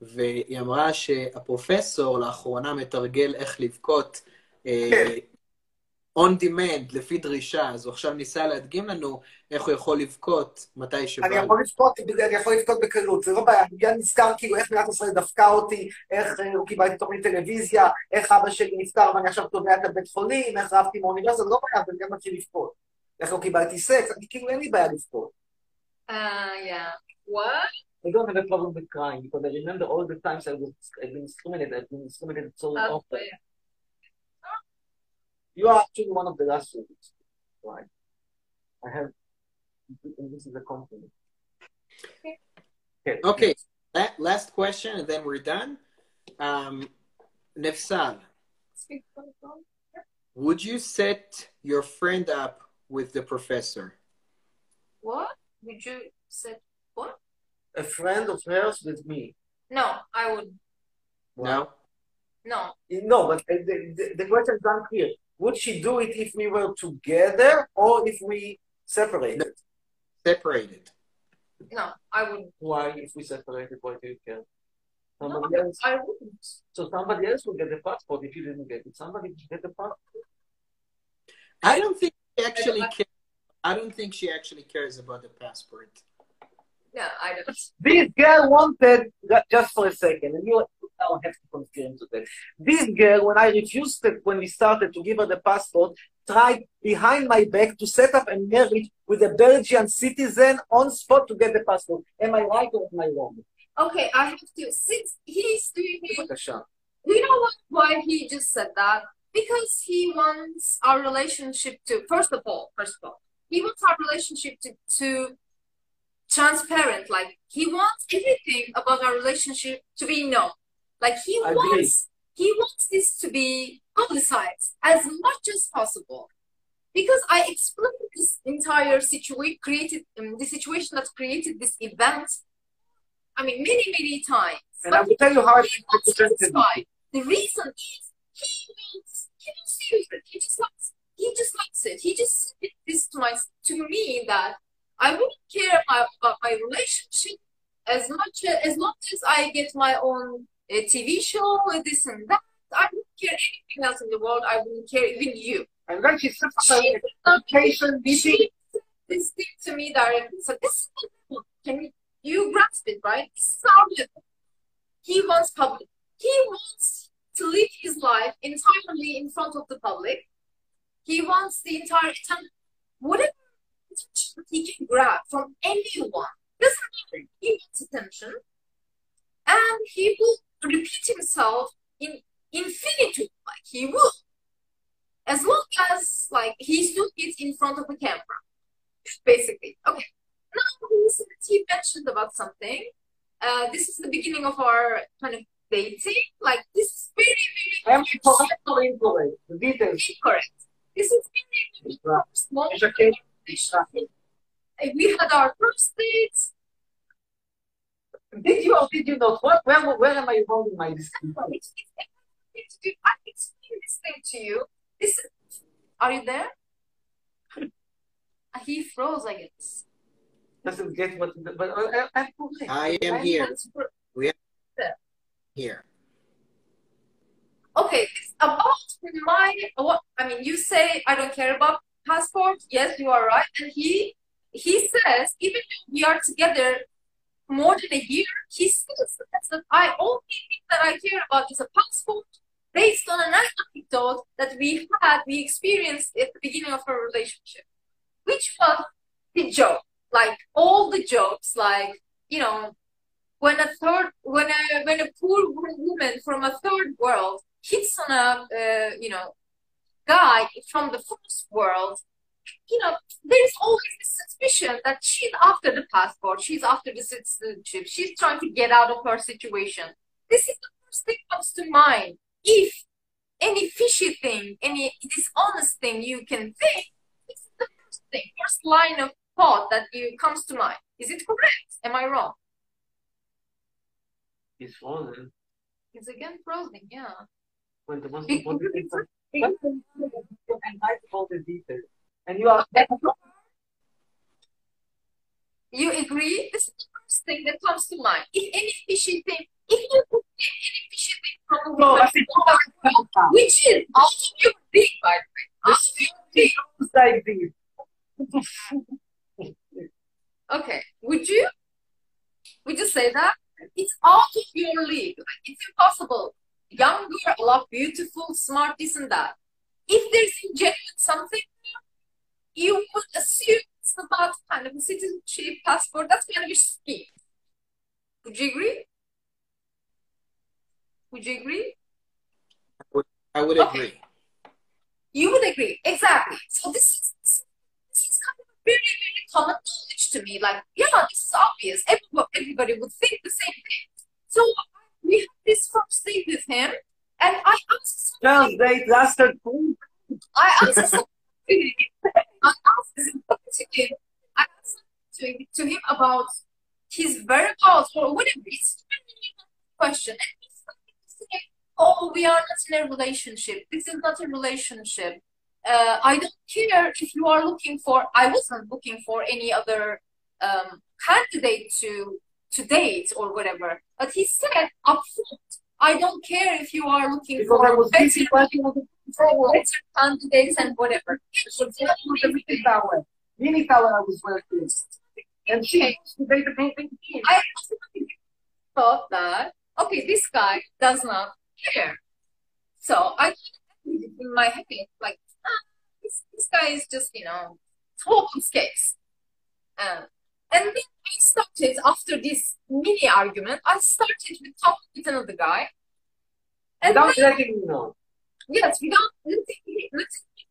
והיא אמרה שהפרופסור לאחרונה מתרגל איך לבכות אה, כן. On demand, לפי דרישה, אז הוא עכשיו ניסה להדגים לנו איך הוא יכול לבכות מתי שבא אני. יכול לבכות, אני יכול לבכות בקלות, זה לא בעיה, אני מיד נזכר כאילו איך מדינת ישראל דפקה אותי, איך אה, הוא קיבלתי תוכנית טלוויזיה, איך אבא שלי נפטר ואני עכשיו תובע את הבית חולים, איך רבתי מהאוניברסיטה, זה לא בעיה, אבל גם מתחיל לבכות. איך לא קיבלתי סקס, אני כאילו אין לי בעיה לבכות. Uh, yeah. What? I don't have a problem with crying because I remember all the times I was I've been discriminated, I've been discriminated so often. Okay. You are actually one of the last students, right? I have, and this is a compliment. Okay. Okay, la- last question and then we're done. Um, Nefsal, Speak for the phone. would you set your friend up with the professor? What? Would you set what? A friend of hers with me. No, I would. No? No. No, but the, the, the question is unclear. Would she do it if we were together or if we separated? Separated. No, I wouldn't. Why, if we separated, why do you care? No, Somebody else. I wouldn't. So somebody else will get the passport if you didn't get it. Somebody will get the passport. I don't think she actually cares. I don't think she actually cares about the passport. No, I don't. This girl wanted, just for a second, and you, I don't have to confirm to that. This girl, when I refused it, when we started to give her the passport, tried behind my back to set up a marriage with a Belgian citizen on spot to get the passport. Am I right or am I wrong? Okay, I have to, since he's doing it, you know what, why he just said that? Because he wants our relationship to, first of all, first of all, he wants our relationship to, to transparent. Like he wants everything about our relationship to be known. Like, he I agree. wants, he wants this to be publicized as much as possible. Because I explained this entire situation, created um, the situation that created this event. I mean, many, many times. And I will tell you how I He wants to represented satisfy. The reason is he wants he wants to use it. He just likes he just likes it. He just said this to my to me that I wouldn't care about my relationship as much as long as I get my own uh, TV show this and that. I wouldn't care anything else in the world. I wouldn't care even you. And then she up She education she said this thing to me directly. So this is level. Can you, you grasp it, right? This is our level. He wants public. He wants to live his life entirely in front of the public. He wants the entire time, whatever he can grab from anyone. Doesn't matter. He wants attention, and he will repeat himself in infinitude. Like he will, as long as like he's doing it in front of a camera, basically. Okay. Now he mentioned about something. Uh, this is the beginning of our kind of dating. Like this is very, very I correct or incorrect? Incorrect. This is very, very small okay. We had our first dates. Did you or did you not? What, where, where am I wrong in my description? It's, it's everything. I explained this thing to you. This are you there? Uh, He froze, I guess. Doesn't get what, but I, I, I am I'm here. not- Here. Okay, it's about my what I mean, you say I don't care about passport. Yes, you are right. And he he says even though we are together more than a year, he still says that I only thing that I care about is a passport based on an anecdote that we had, we experienced at the beginning of our relationship, which was the joke. Like all the jokes, like, you know, when a third when a when a poor woman from a third world hits on a uh, you know guy from the first world you know there's always this suspicion that she's after the passport she's after the citizenship she's trying to get out of her situation this is the first thing comes to mind if any fishy thing any dishonest thing you can think this is the first thing first line of thought that you comes to mind is it correct am i wrong It's frozen. It's again frozen, yeah. When the most important thing is and all the details. And you are You agree? This is the first thing that comes to mind. If any fishy thing, if you could get any fishy thing from a woman I think- from the world, which is out of your league, by the way. Out of your league. Like this. Okay. Would you? Would you say that? It's out of your league. Like, it's impossible. Young girl, a lot beautiful, smart, this and that. If there's genuine something, you would assume it's about kind of a citizenship, passport. That's kind of a scheme. Would you agree? Would you agree? I would Okay. agree. You would agree. Exactly. So this is this is kind of a very, very common knowledge to me. Like, yeah, this is obvious. Everybody, everybody would think the same thing. So we had this first thing with him, and I asked First something. date lasted two I asked I asked to him. I asked to, to him about his whereabouts or whatever. It's a question. And he said, "Oh, we are not in a relationship. This is not a relationship. Uh, I don't care if you are looking for. I wasn't looking for any other um, candidate to to date or whatever. But he said upfront, I don't care if you are looking because I for was busy better, working on the better candidates and whatever. So it was a mini tower. Mini I was working. And she Okay. used to date the painting. I thought that okay, this guy does not care. So I in my head, like, ah, this, this guy is just, you know, hopeless case. Um, and then I started, after this mini argument, I started with talking with another guy. And Without then, letting you know. Yes, without letting me, letting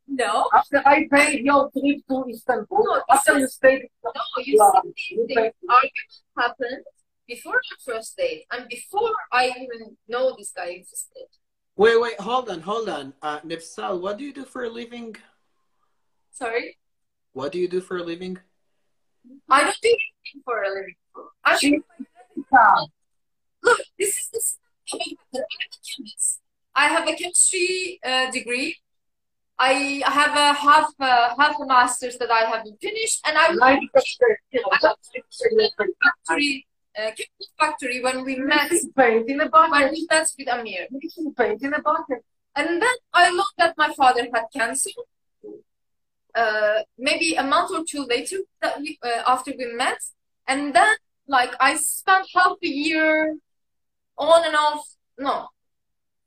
me know. After I paid your trip to Istanbul, No, after this you is- stayed, No, you Yeah, see, you the, the argument happened before our first date and before I even know this guy existed. Wait, wait, hold on, hold on. Uh, Nefsal, what do you do for a living? Sorry, What do you do for a living? I don't do anything for a living. I'm She- look, this is this. I am a chemist. I have a chemistry uh, degree. I have a half uh, half a master's that I haven't finished, and I was in a factory, uh, chemical factory when we met paint in a when we met with Amir. Paint in a bucket. And then I learned that my father had cancer. Uh, maybe a month or two later, that we, uh, after we met, and then like I spent half a year on and off. No,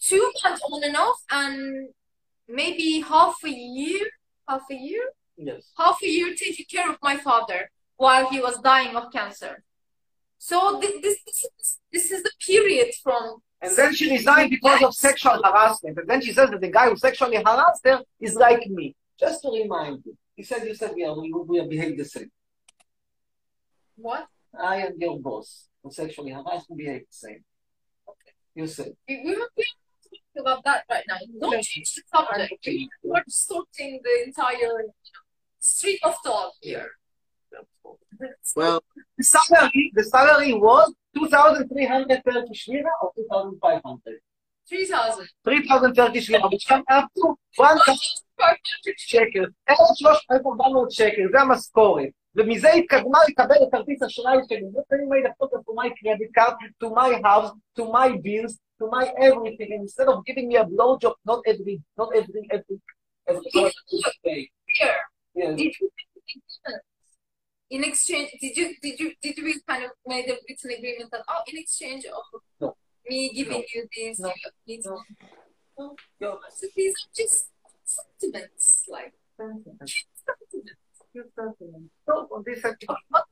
two months on and off, and maybe half a year, half a year, Yes. half a year taking care of my father while he was dying of cancer. So thi- this this is this is the period from And then she resigned because of sexual harassment. And then she says that the guy who sexually harassed her is like me. Just to remind you. He said, you said we are, we, we are behave the same. what? I and your boss who sexually harassed me behave the same. Okay. You said. We, we were we were talking about that right now. Don't change the subject. We're distorting the entire you know, street of thought here. Well, The salary, the salary was 2,300 Turkish lira or 2,500? 3,000. 3,000 Turkish lira, which come up to 1,000 שקל. 1,400 שקל, זה המשכורת. ומזה התקדמה לקבל את כרטיס אשראי שלי. זה אני made a photo to my credit card, to my house, to my bills, to my everything. And instead of giving me a blowjob, not every, not every, every, every, every Here, Yes. did you make an agreement? In exchange, did you did you did we kind of made a written agreement that oh, in exchange of No. me giving No. you this, No. you need No. No. No. So these are just sentiments, like sentiments. So, this What-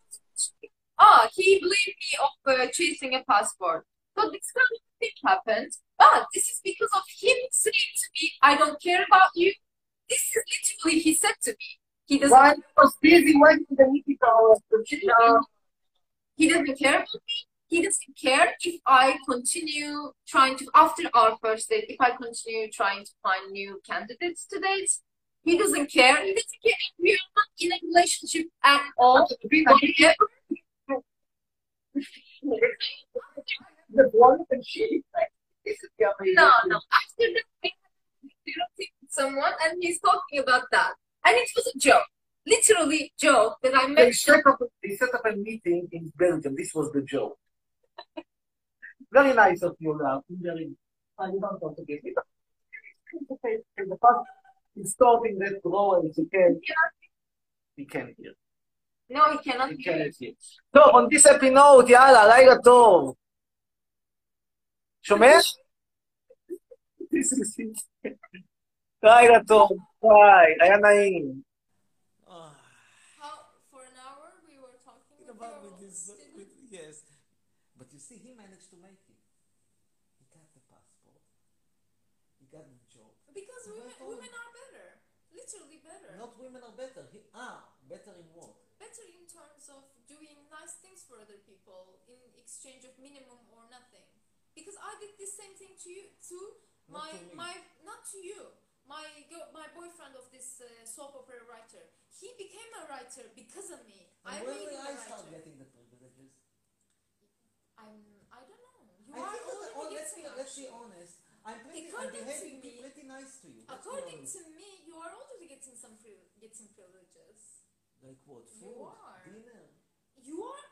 Ah, he blamed me of uh, chasing a passport. So this kind of thing happened, but this is because of him saying to me, "I don't care about you." This is literally he said to me. He doesn't. I was busy waiting the meeting He doesn't care about me. He doesn't care if I continue trying to after our first date. If I continue trying to find new candidates to date, he doesn't care. He doesn't care. We are not in a relationship at all. Whatever the one and she, like, this is the amazing No, no. After that, I had a thing with someone, and he's talking about that, and it was a joke, literally joke that I They mentioned. set up, they set up a meeting in Belgium. This was the joke. Very nice of you, love. Very. I don't want to get it. In the past, installing that drawer, you can, you can hear. No, he cannot. You can hear. טוב, on this happy note, יאללה, לילה טוב. שומע? לילה טוב, ביי, היה נעים. Not women are better. He, ah, better in what? better in terms of doing nice things for other people in exchange of minimum or nothing. Because I did the same thing to you. Not My to my not to you. My girl, my boyfriend of this uh, soap opera writer. He became a writer because of me. And I when made will him a I start writer. getting the privileges? I'm I don't know. You I are think already oh, let's, be, let's be honest. I'm pretty, I'm According to behaving me- pretty nice to you. According to me, you are already getting some priv- getting privileges. Like what? Food? You are. Dinner? You are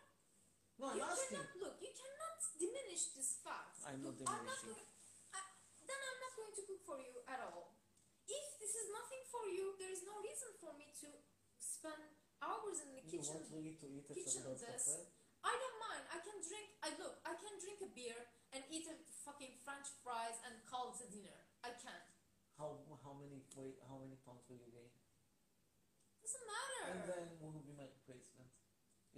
No, I'm you asking. cannot look. You cannot diminish this fact. I'm not diminishing. going- I- then I'm not going to cook for you at all. If this is nothing for you, there is no reason for me to spend hours in the You kitchen. want really to eat at kitchen desk. I don't mind. I can drink. I look. I can drink a beer. and eat a fucking French fries and call it a dinner. I can't. How how many weight? How many pounds will you gain? Doesn't matter. And then what will be my replacement?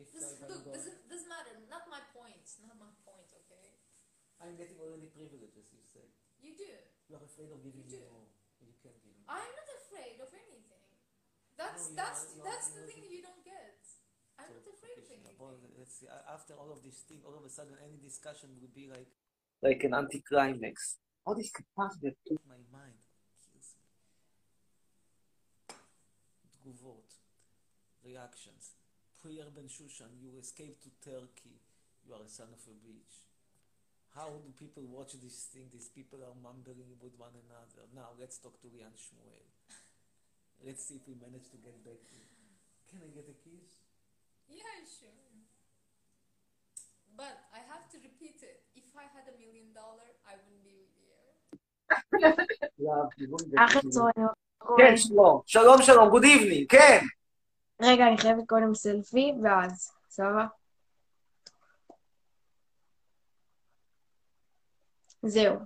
If This, look, go, doesn't doesn't matter. Not my point. Not my point. Okay. I'm getting already privileges. You say You do. you are afraid of giving You me more. You can't give me. I'm not afraid of anything. That's No, that's that's the thing you don't get. I'm not afraid of anything. let's see. After all of this thing, all of a sudden, any discussion would be like like an anticlimax. All this capacity to my mind kills me. תגובות, reactions. Priya Ben Shushan, you escaped to Turkey. You are a son of a bitch. How do people watch this thing? These people are mumbling with one another. Now let's talk to Rian Shmuel. Let's see if we manage to get back to. Can I get a kiss? Yeah, sure. But I have to repeat it. If I had a million dollar, I wouldn't be with you. כן, שלום. שלום, שלום, good evening, כן. רגע, אני חייבת קודם סלפי, ואז, סבבה? זהו.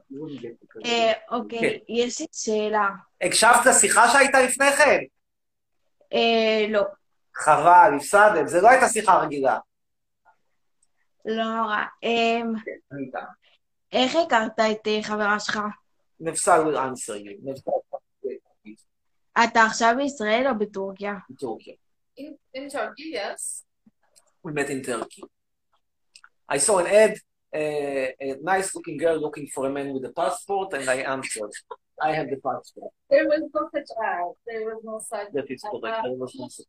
אה, אוקיי, יש לי שאלה. הקשבת לשיחה שהייתה לפני כן? אה, לא, חבל, הפסדת, זה לא הייתה שיחה רגילה. לא נורא. אה. איך הכרת את אה, חברה שלך? נפסל will answer you. נפסל אתה עכשיו בישראל או בטורקיה? בטורקיה. In Turkey, yes. We met in Turkey. I saw an ad, uh, a nice looking girl looking for a man with a passport, and I answered. I have the passport. There was no such. There was no such. That is correct. There was no such.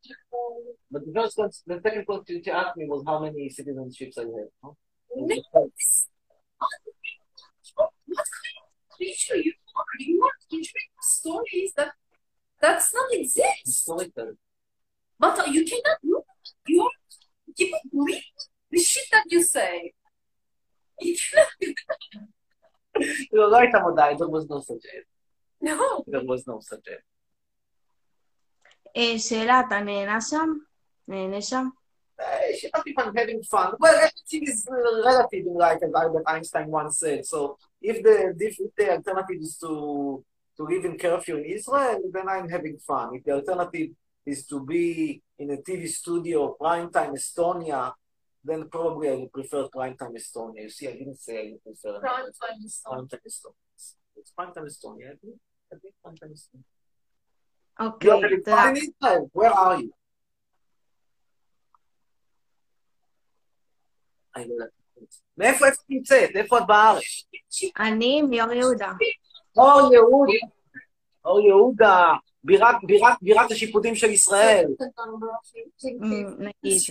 But the first, the second question she asked me was how many citizenships I have. Huh? What kind of creature you are? You are conjuring stories that that's not exist. But you cannot look. You are people believe the shit that you say. You cannot do that. You're right about that. There was no such thing. No. There was no such app. Eh, Zlatan in Assam, in Assam. Uh, I'm having fun. Well, everything is relative in life, as Albert Einstein once said. So if the if the alternative is to to live in curfew in Israel, then I'm having fun. If the alternative is to be in a TV studio, prime time Estonia, then probably I would prefer primetime Estonia. You see, I didn't say I time prefer primetime Estonia. Estonia. It's primetime Estonia, I think. אוקיי, תודה. Where are you? מאיפה את נמצאת? איפה את בארץ? אני מיור יהודה. אור יהודה. אור יהודה, בירת השיפוטים של ישראל. נגיד.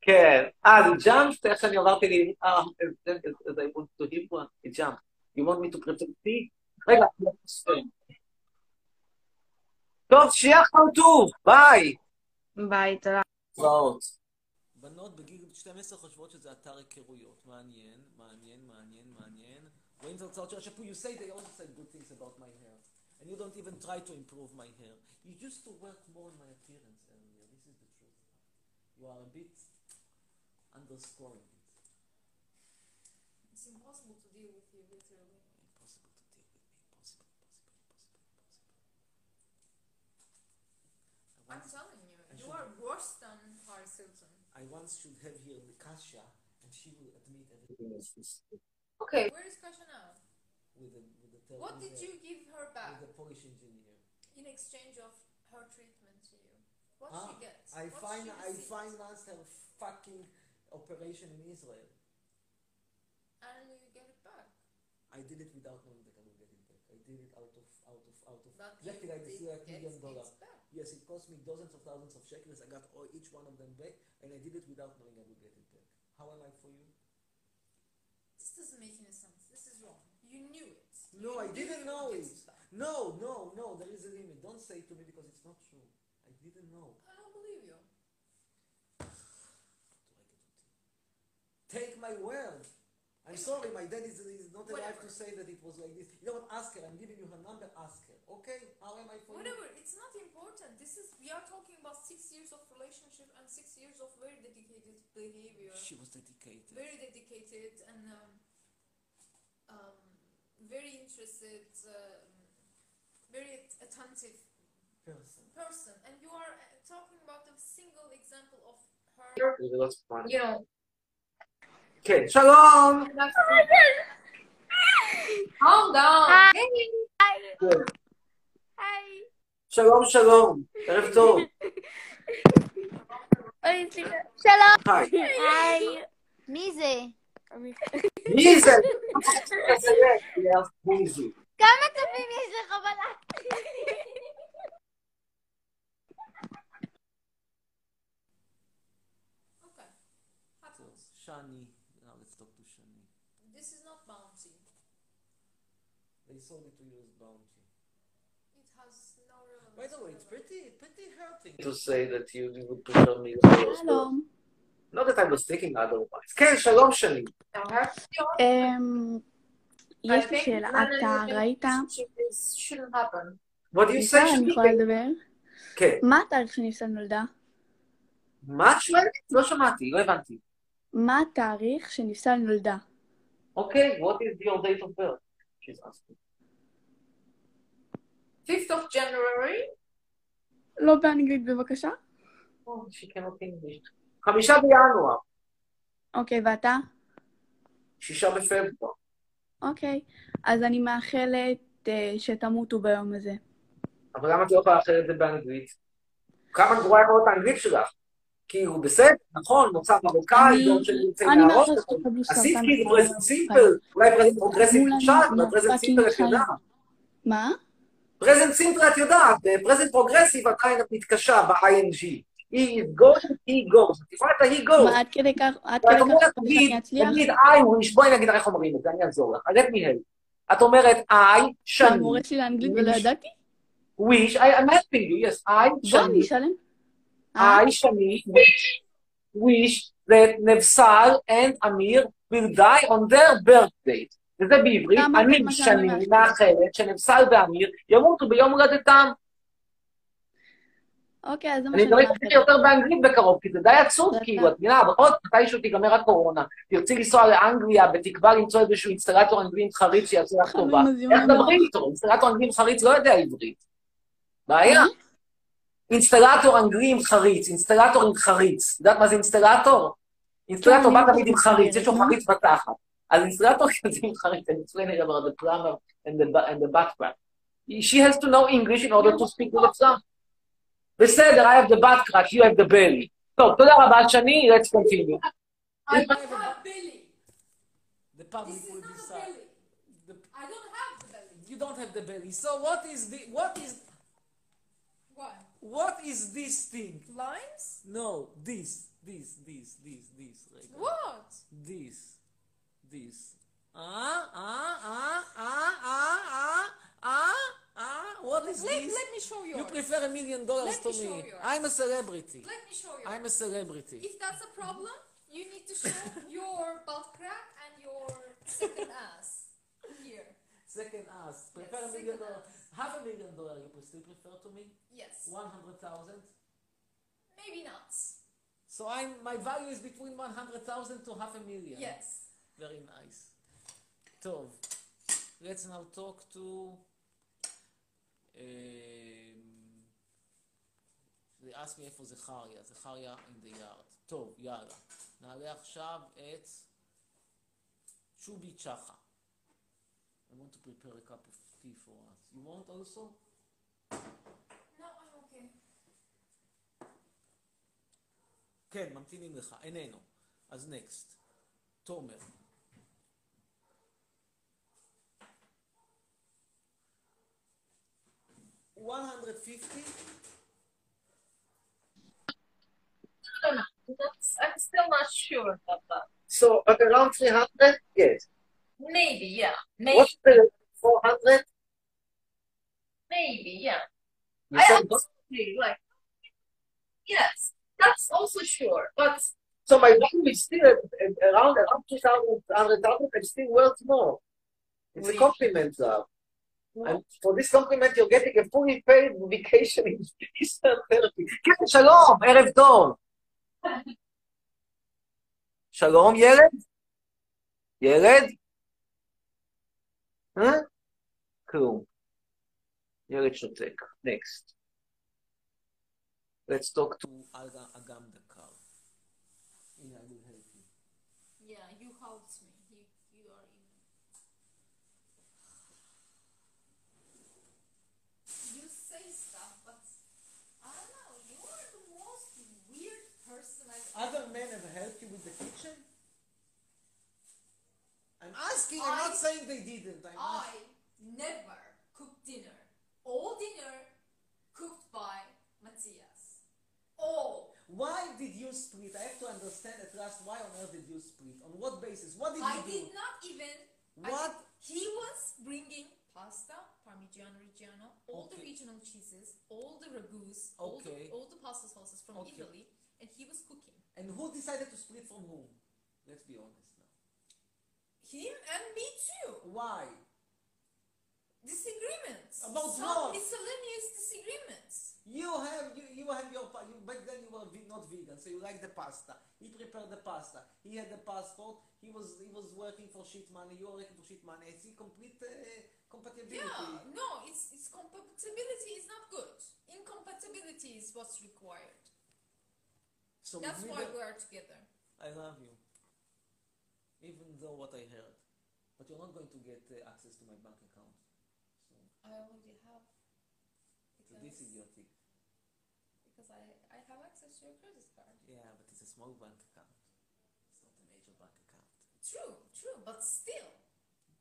כן. אה, זה ג'אמפ? איך שאני עברתי ל... אה, זה איבוד טוהים פה? ג'אמפ. You want me to protect me? רגע. טוב, שיהיה אחר טוב. ביי. ביי, תודה. להתראות. בנות בגיל 12 חושבות שזה אתר היכרויות. מעניין, מעניין, מעניין, מעניין. רואים את ההרצאות של השפו, you say they also said good things about my hair. And you don't even try to improve my hair. You used to work more on my appearance earlier. This is the truth. You are a bit underscoring it. It's impossible to deal with you, literally. I'm telling you, I you should- are worse than Paris Hilton. I once should have here the Kasia, and she will admit everything Okay, where is Kasia now? with the with the third What with did the- you give her back with the Polish engineer. in exchange of her treatment to you? What Ah, she gets? I What find she I receives? financed her fucking operation in Israel. And you get it back. I did it without knowing that I would get it back. I did it out of out of out of That exactly you like this did like get million dollar. back. Yes, it cost me dozens of thousands of shekels. I got all, each one of them back, and I did it without knowing I would get it back. How am I for you? This doesn't make any sense. This is wrong. You knew it. No, You I didn't know it. get. No, no, no. There is a limit. Don't say it to me because it's not true. I didn't know. I don't believe you. Do I get? Take my word. I'm sorry, my dad is, is not Whatever. alive to say that it was like this. You know what? Ask her. I'm giving you her number. Ask her. Okay? How am I for Whatever. You? It's not important. This is we are talking about six years of relationship and six years of very dedicated behavior. She was dedicated. Very dedicated and um, um, very interested, um, very attentive person. Person, and you are uh, talking about a single example of her. You know כן, שלום! הום דום! כן. היי! שלום, שלום, ערב טוב. שלום. היי. מי זה? מי זה? כמה טובים יש לך בלילה? שאני Sold it to you as bounty. It has no relevance. By the way, it's pretty pretty hurting. To say that you would prefer me. שלום. Not that I was thinking otherwise. כן, שלום אמ, יש לי I think שאלה. אתה ראית? is-. What do you say? אני יכולה לדבר? כן. מה התאריך שניסה נולדה? מה את שואלת? לא שמעתי, לא הבנתי. מה התאריך שניסה נולדה? אוקיי, what is your date of birth? She's asking. 5th of January. לא באנגלית בבקשה. Oh, she cannot English. חמישה בינואר, אוקיי, ואתה? שישה בפברואר. אוקיי. אז אני מאחלת אה, שתמותו ביום הזה. אבל למה את לא יכולה לאחר את זה באנגלית? כמה גרועה יכולה להיות האנגלית שלך? כאילו, בסדר, נכון, מוצא מרוקאי, דור של יוצאי שתקבלו עשית כאילו פרזנט סימפל, אולי פרזנט פרוגרסיב אני פרזנט סימפל. יודעת. מה? פרזנט סימפל את יודעת, פרזנט פרוגרסיב עדיין את מתקשה ב-ING. he is going, he goes. את יכולה את ה-he goes. עד כדי כך, עד כדי כך שאני אצליח? תגיד, I בואי נגיד איך אומרים את זה, אני אעזור לך. let me help. את אומרת, I, מה, שני, המורה שלי לאנגלית ולא ידעתי? wish, I, I'm helping you, yes, I, אני שני, אשלם. אה? I, שני, wish, wish that נבסל and אמיר will die on their birth date. וזה בעברית, אני מה שאני מאחלת. שנבסל ואמיר ימותו ביום הולדתם. אוקיי, אז זה מה אני שאני אדבר מאחלת. יותר באנגלית בקרוב, כי זה די עצוב. כאילו, את מבינה, זאת, מתישהו תיגמר הקורונה, תרצי לנסוע לאנגליה בתקווה למצוא איזשהו אינסטלטור אנגלית חריץ שיעשה לך טובה. איך. תדברי איתו? אינסטלטור אנגלים חריץ לא יודע עברית. בעיה. אינסטלטור אנגלים חריץ, אינסטלטור עם חריץ. יודעת מה זה אינסטלטור? אינסטלטור כן, בא אני תמיד עם חריץ, יש לו נו. חריץ בתחת. אז אינסטלטור כזה עם חריץ, אני explain it about the plumber and the, and the butt crack. She has to know English in order to speak with the plumber. בסדר, I have the butt crack, you have the belly. טוב, תודה רבה, שני, let's continue. I don't have belly. The public This is will not a decide. belly. The, I don't have the belly. you don't have the belly. So what is the what is What? what is this thing? Lines? No, this, this, this, this, this. Right now. What? This, this. Ah, ah, ah, ah, ah, ah, ah, ah. What is Let, this? let me show you. You prefer a million dollars to me me. I'm a celebrity. Let me show you. I'm a celebrity. If that's a problem, you need to show your butt crack and your second ass here. Second ass. Prefer a Yes, million second dollars. Half a million dollars you still prefer to me? Yes. One hundred thousand. Maybe not. So I'm my value is between one hundred thousand to half a million. Yes. Very nice. טוב. Let's now talk to... Um, they asked me איפה זכריה. זכריה in the yard. טוב, יאללה. נעלה עכשיו את שובי צ'חה. I want to prepare a cup of tea for us. You want also? No, I'm okay. כן, ממתינים לך. איננו. אז נקסט. תומר. One hundred fifty? That's, I'm still not sure about that. So, at around 300? Yes. Maybe, yeah. Maybe, What's the 400? maybe, yeah. You I absolutely like. Yes, that's also sure. But so my value is still around around 2,000, 100,000, I'm still worth more. It's a compliment, love. And for this compliment, you're getting a fully paid vacation in Eastern therapy. כן, שלום, ערב טוב. שלום, ילד? ילד? אה? כלום. ילד שותק. Next. Let's talk to... Help you. Yeah, you helped me. You, you are Other men have helped you with the kitchen? I'm asking, I'm not saying they didn't. I'm I asking. never cooked dinner. All dinner cooked by Matthias. All. Why did you split? I have to understand at last why on earth did you split? On what basis? What did I you do? I did not even. What? did- he was bringing pasta, Parmigiano Reggiano, all the regional cheeses, all the ragouts, all, the, all the pasta sauces from Okay. Italy, and he was cooking. And who decided to split from whom? Let's be honest now. Him and me too. Why? Disagreements. About Some what? miscellaneous disagreements. You have you, you have your you, back then you were not vegan, so you like the pasta. He prepared the pasta. He had the passport. He was he was working for shit money. You were working for shit money. It's see complete uh, compatibility. Yeah, no, it's, it's compatibility is not good. Incompatibility is what's required. So That's why we are together. I love you, even though what I heard, but you're not going to get uh, access to my bank account. So I already have. to this Because, idiotic. because I, I have access to your credit card. Yeah, but it's a small bank account. It's not a major bank account. True, true, but still.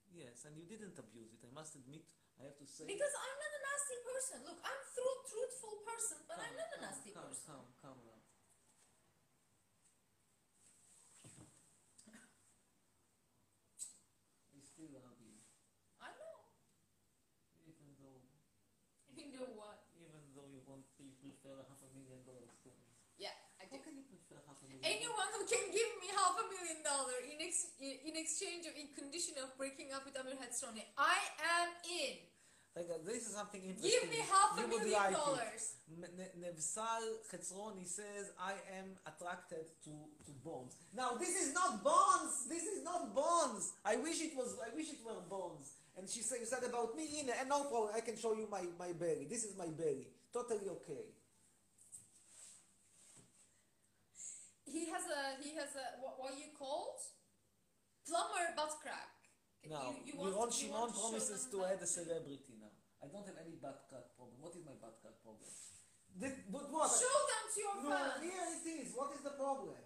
Yes, and you didn't abuse it. I must admit. I have to say. Because I'm not a nasty person. Look, I'm true, truthful person, but I'm not a nasty person. Calm down. I still love you, I know. even though, You know what? even though you want, you prefer half a million dollars to me. Yeah, I do. How can you prefer half a million? Anyone who can give me half a million dollar in, ex- in exchange of in condition of breaking up with Amir Hetzroni, I am in. Like, uh, this is something interesting. Give me half a million dollars. Nevsal Chetzroni says, I am attracted to, to bonds. Now, this is not bonds! This is not bonds! I wish it was, I wish it were bonds. And she said, you said about me, in and no problem, I can show you my, my belly. This is my belly. Totally okay. He has a he has a what, what you called plumber butt crack. Now, you, you Liron Shimon promises to add a celebrity. I don't have any butt crack problem. What is my butt crack problem? This, but what? Show them to your No, fans. here it is. What is the problem?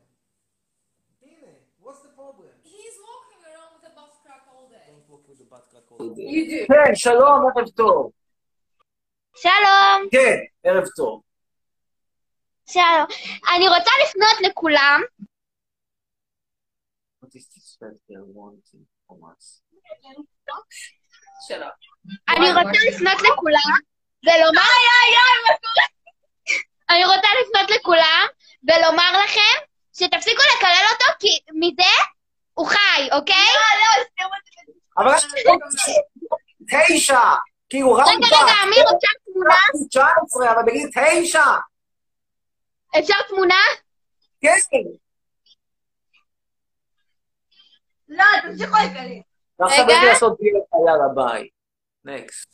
Hine, what's the problem? He's walking around with a butt crack all day. Don't walk with the butt crack all day. You do. כן, שלום, ערב טוב. שלום, כן, ערב טוב. שלום. אני רוצה לפנות לכולם, What is this that they're wanting from us? שלום. אני רוצה לפנות לכולם ולומר... איי, איי, איי, מה קורה? אני רוצה לפנות לכולם ולומר לכם שתפסיקו לקלל אותו, כי מזה הוא חי, אוקיי? אבל תשע! כאילו רק רגע, רגע, אמיר, אפשר תמונה? 19, אבל בגיל תשע! אפשר תמונה? כן! לא, תמשיכו לקלל. ועכשיו לי לעשות דיל יאללה ביי. נקסט.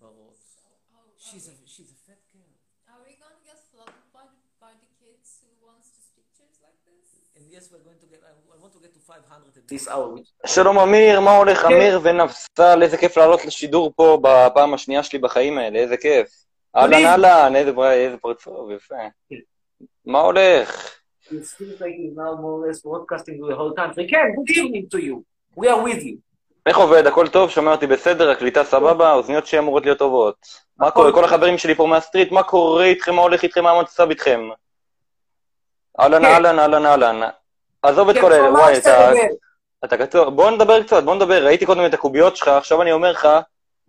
Barot. She's a she's a fat girl. Are we gonna get flooded by the, by the kids who wants to speak church like this? And yes, we're going to get. I, I want to get to 500 a day. This hour. שלום אמיר, מה הולך? כן. אמיר ונפסל, איזה כיף לעלות לשידור פה בפעם השנייה שלי בחיים האלה, איזה כיף. אהלן. אהלן, איזה פרצוף, יפה. כן. מה הולך? It seems like he's now more or less broadcasting to the whole country. כן, good evening to you. We are with you. איך עובד? הכל טוב? שומע אותי בסדר? הקליטה סבבה? האוזניות שלי אמורות להיות טובות. מה קורה? כל החברים שלי פה מהסטריט, מה קורה איתכם? מה הולך איתכם? מה המצב איתכם? אהלן כן. אהלן אהלן אהלן. עזוב את כן, כל אלה, וואי, אתה... אתה קצור, בוא נדבר קצת, בוא נדבר, ראיתי קודם את הקוביות שלך, עכשיו אני אומר לך,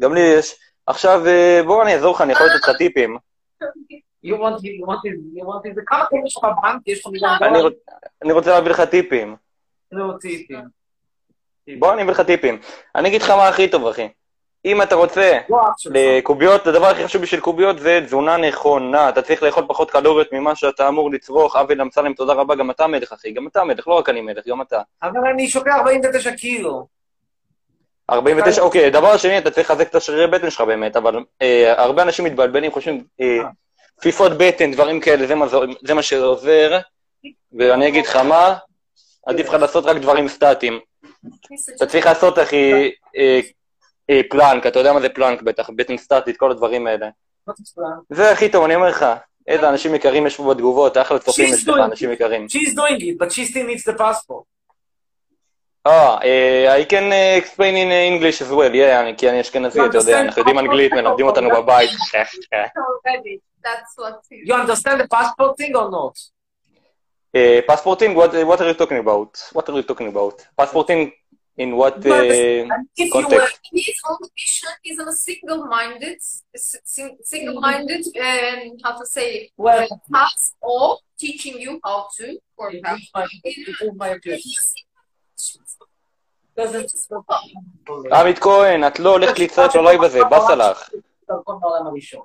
גם לי יש, עכשיו אה, בוא אני אעזור לך, אני יכול לתת לך טיפים. You want him, you want him, you want him. כמה כסף יש לך בבנק? יש לך מיליון אני דולר? רוצ- אני רוצה להביא לך טיפים. לא, טיפים. בוא אני אביא לך טיפים. אני אגיד לך מה הכי טוב, אחי. אם אתה רוצה לא. לקוביות, הדבר הכי חשוב בשביל קוביות זה תזונה נכונה. אתה צריך לאכול פחות קלוריות ממה שאתה אמור לצרוך. אבי אמסלם, תודה רבה, גם אתה מלך, אחי. גם אתה מלך, לא רק אני מלך, גם אתה. אבל אני שוקע 49 קילו. 49, אוקיי, דבר שני, אתה צריך לחזק את השרירי בטן שלך באמת, אבל אה, הרבה אנשים מתבלבלים, חושבים, אה, תפיסות בטן, דברים כאלה, זה מה, זה מה שעוזר, ואני אגיד לך מה, עדיף לך לעשות רק דברים סטטיים. אתה צריך לעשות, אחי, אה, אה, פלנק, אתה יודע מה זה פלנק בטח, בטן סטטית, כל הדברים האלה. זה הכי טוב, אני אומר לך. איזה אנשים יקרים יש פה בתגובות, אחלה צופים יש לך, אנשים יקרים. She's doing it, but she still needs the passport. אה, אה, I can uh, explain in English as well, yeah, כי אני אשכנזי, אתה יודע, אנחנו יודעים אנגלית, מלמדים אותנו בבית. You understand the passport thing or not? Uh, passporting, what, what are you talking about? What are you talking about? Passporting in what You understand? uh, And if you were context? He's on the mission. He's on a single-minded, s- sing- single-minded, um, how to say, it, well, uh, task or teaching you how to for it that. proves my- it proves my objection. Doesn't- עמית כהן, את לא הולכת להצטרף ללייב הזה, באסה לך. דרכון בעולם הראשון.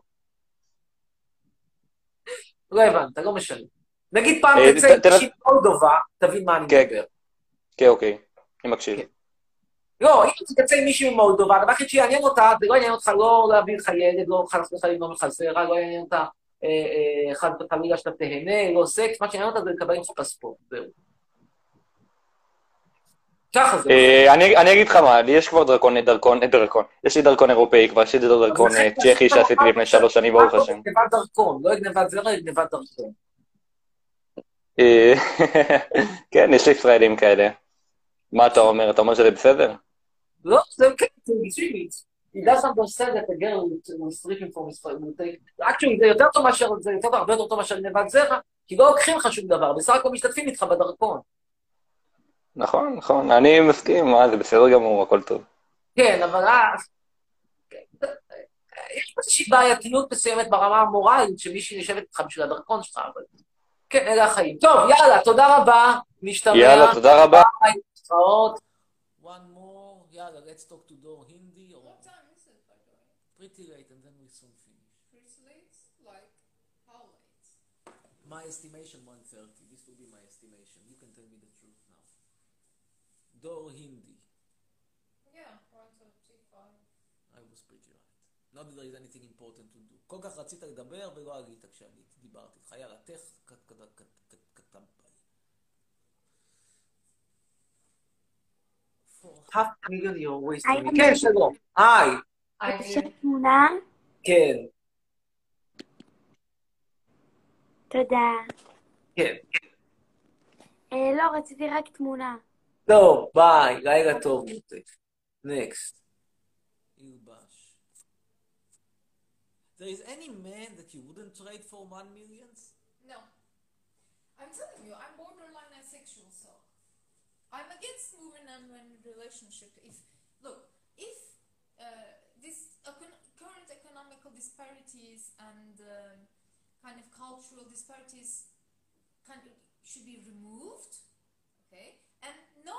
לא הבנת, לא משנה. נגיד פעם אה, תצא ת- תנס- מישהי ממולדובה, תבין מה אני כן. מדבר. כן, אוקיי, אני מקשיב. לא, אם תצא מישהי ממולדובה, הדבר היחיד שיעניין אותה, זה לא יעניין אותך לא להביא לך ילד, לא חס וחלילה לא לך זרע, לא יעניין אותה אה, אה, חס וחלילה שאתה תהנה, לא סקס, מה שיעניין אותה זה לקבל ממך פספורט, זהו. ככה זה. אני אגיד לך מה, לי יש כבר דרכון, דרכון, דרכון. יש לי דרכון אירופאי כבר, יש לי דרכון צ'כי שעשיתי לפני שלוש שנים, ברוך השם. גנבת דרכון, לא גנבת זרע, גנבת דרכון. אה, כן, יש לי ישראלים כאלה. מה אתה אומר? אתה אומר שזה בסדר? לא, זה כן, זה בשבילי. He doesn't understand that the girl will stripping from his. Actually, זה יותר טוב מאשר, זה יותר הרבה יותר טוב מאשר גנבת זרע, כי לא לוקחים לך שום דבר, בסך הכל משתתפים איתך בדרכון. נכון, נכון, אני מסכים, מה, זה בסדר גמור, הכל טוב. כן, אבל אז... יש פה איזושהי בעייתיות מסוימת ברמה המורלית, שמישהי יושבת איתך בשביל הדרכון שלך, אבל... כן, אלה החיים. טוב, יאללה, תודה רבה, נשתמע. יאללה, תודה רבה. ביי, להתראות. One more, yalla, let's talk to Dor Hindi or What time is it, by the way? pretty late and then we soon finish. Pretty late? Like, how late? My estimation 130. This will be my estimation. You can tell me the truth now. Dor Hindi. Yeah, one thirty-five. I was pretty right. Not that there is anything important to do. כל כך רצית לדבר ולא עלית כשעליתי, דיברתי איתך. יאללה, תך wasting. היי, כן, שלום. היי, אפשר תמונה? כן, תודה. כן. אה, לא, רציתי רק תמונה. טוב, ביי, לילה טוב. נקסט. There is any man that you wouldn't trade for one millions? No. I'm telling you, I'm borderline asexual, so I'm against moving on in relationship. If look, if uh, this econ- current economical disparities and um, kind of cultural disparities kind of should be removed, okay, and no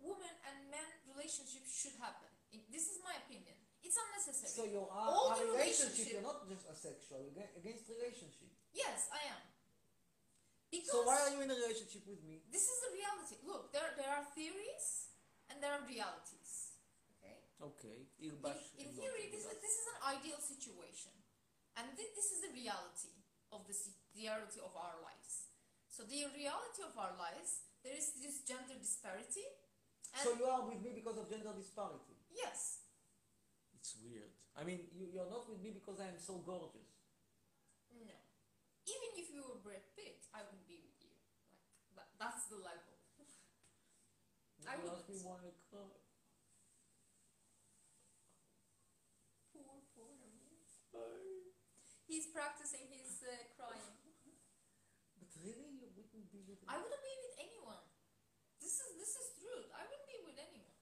woman and man relationship should happen. This is my opinion. It's unnecessary. So you're a, uh, All a relationship, relationship- you're not just asexual, you're against relationship. yes, I am. Because So why are you in a relationship with me? this is the reality. Look, there there are theories and there are realities. Okay. Okay, In, in theory, this is, this is an ideal situation, and thi- this is the reality of the si- the reality of our lives. So the reality of our lives, there is this gender disparity, and So you are with me because of gender disparity. yes, It's weird. I mean, you, you're not with me because I am so gorgeous. no. Even if you were Brad Pitt, I wouldn't be with you. Like that, that's the level. I You ask me wouldn't. why I cry. Poor, poor me. He's practicing his uh, crying. But really, you wouldn't be with me? I wouldn't be with anyone. This is this is truth. I wouldn't be with anyone.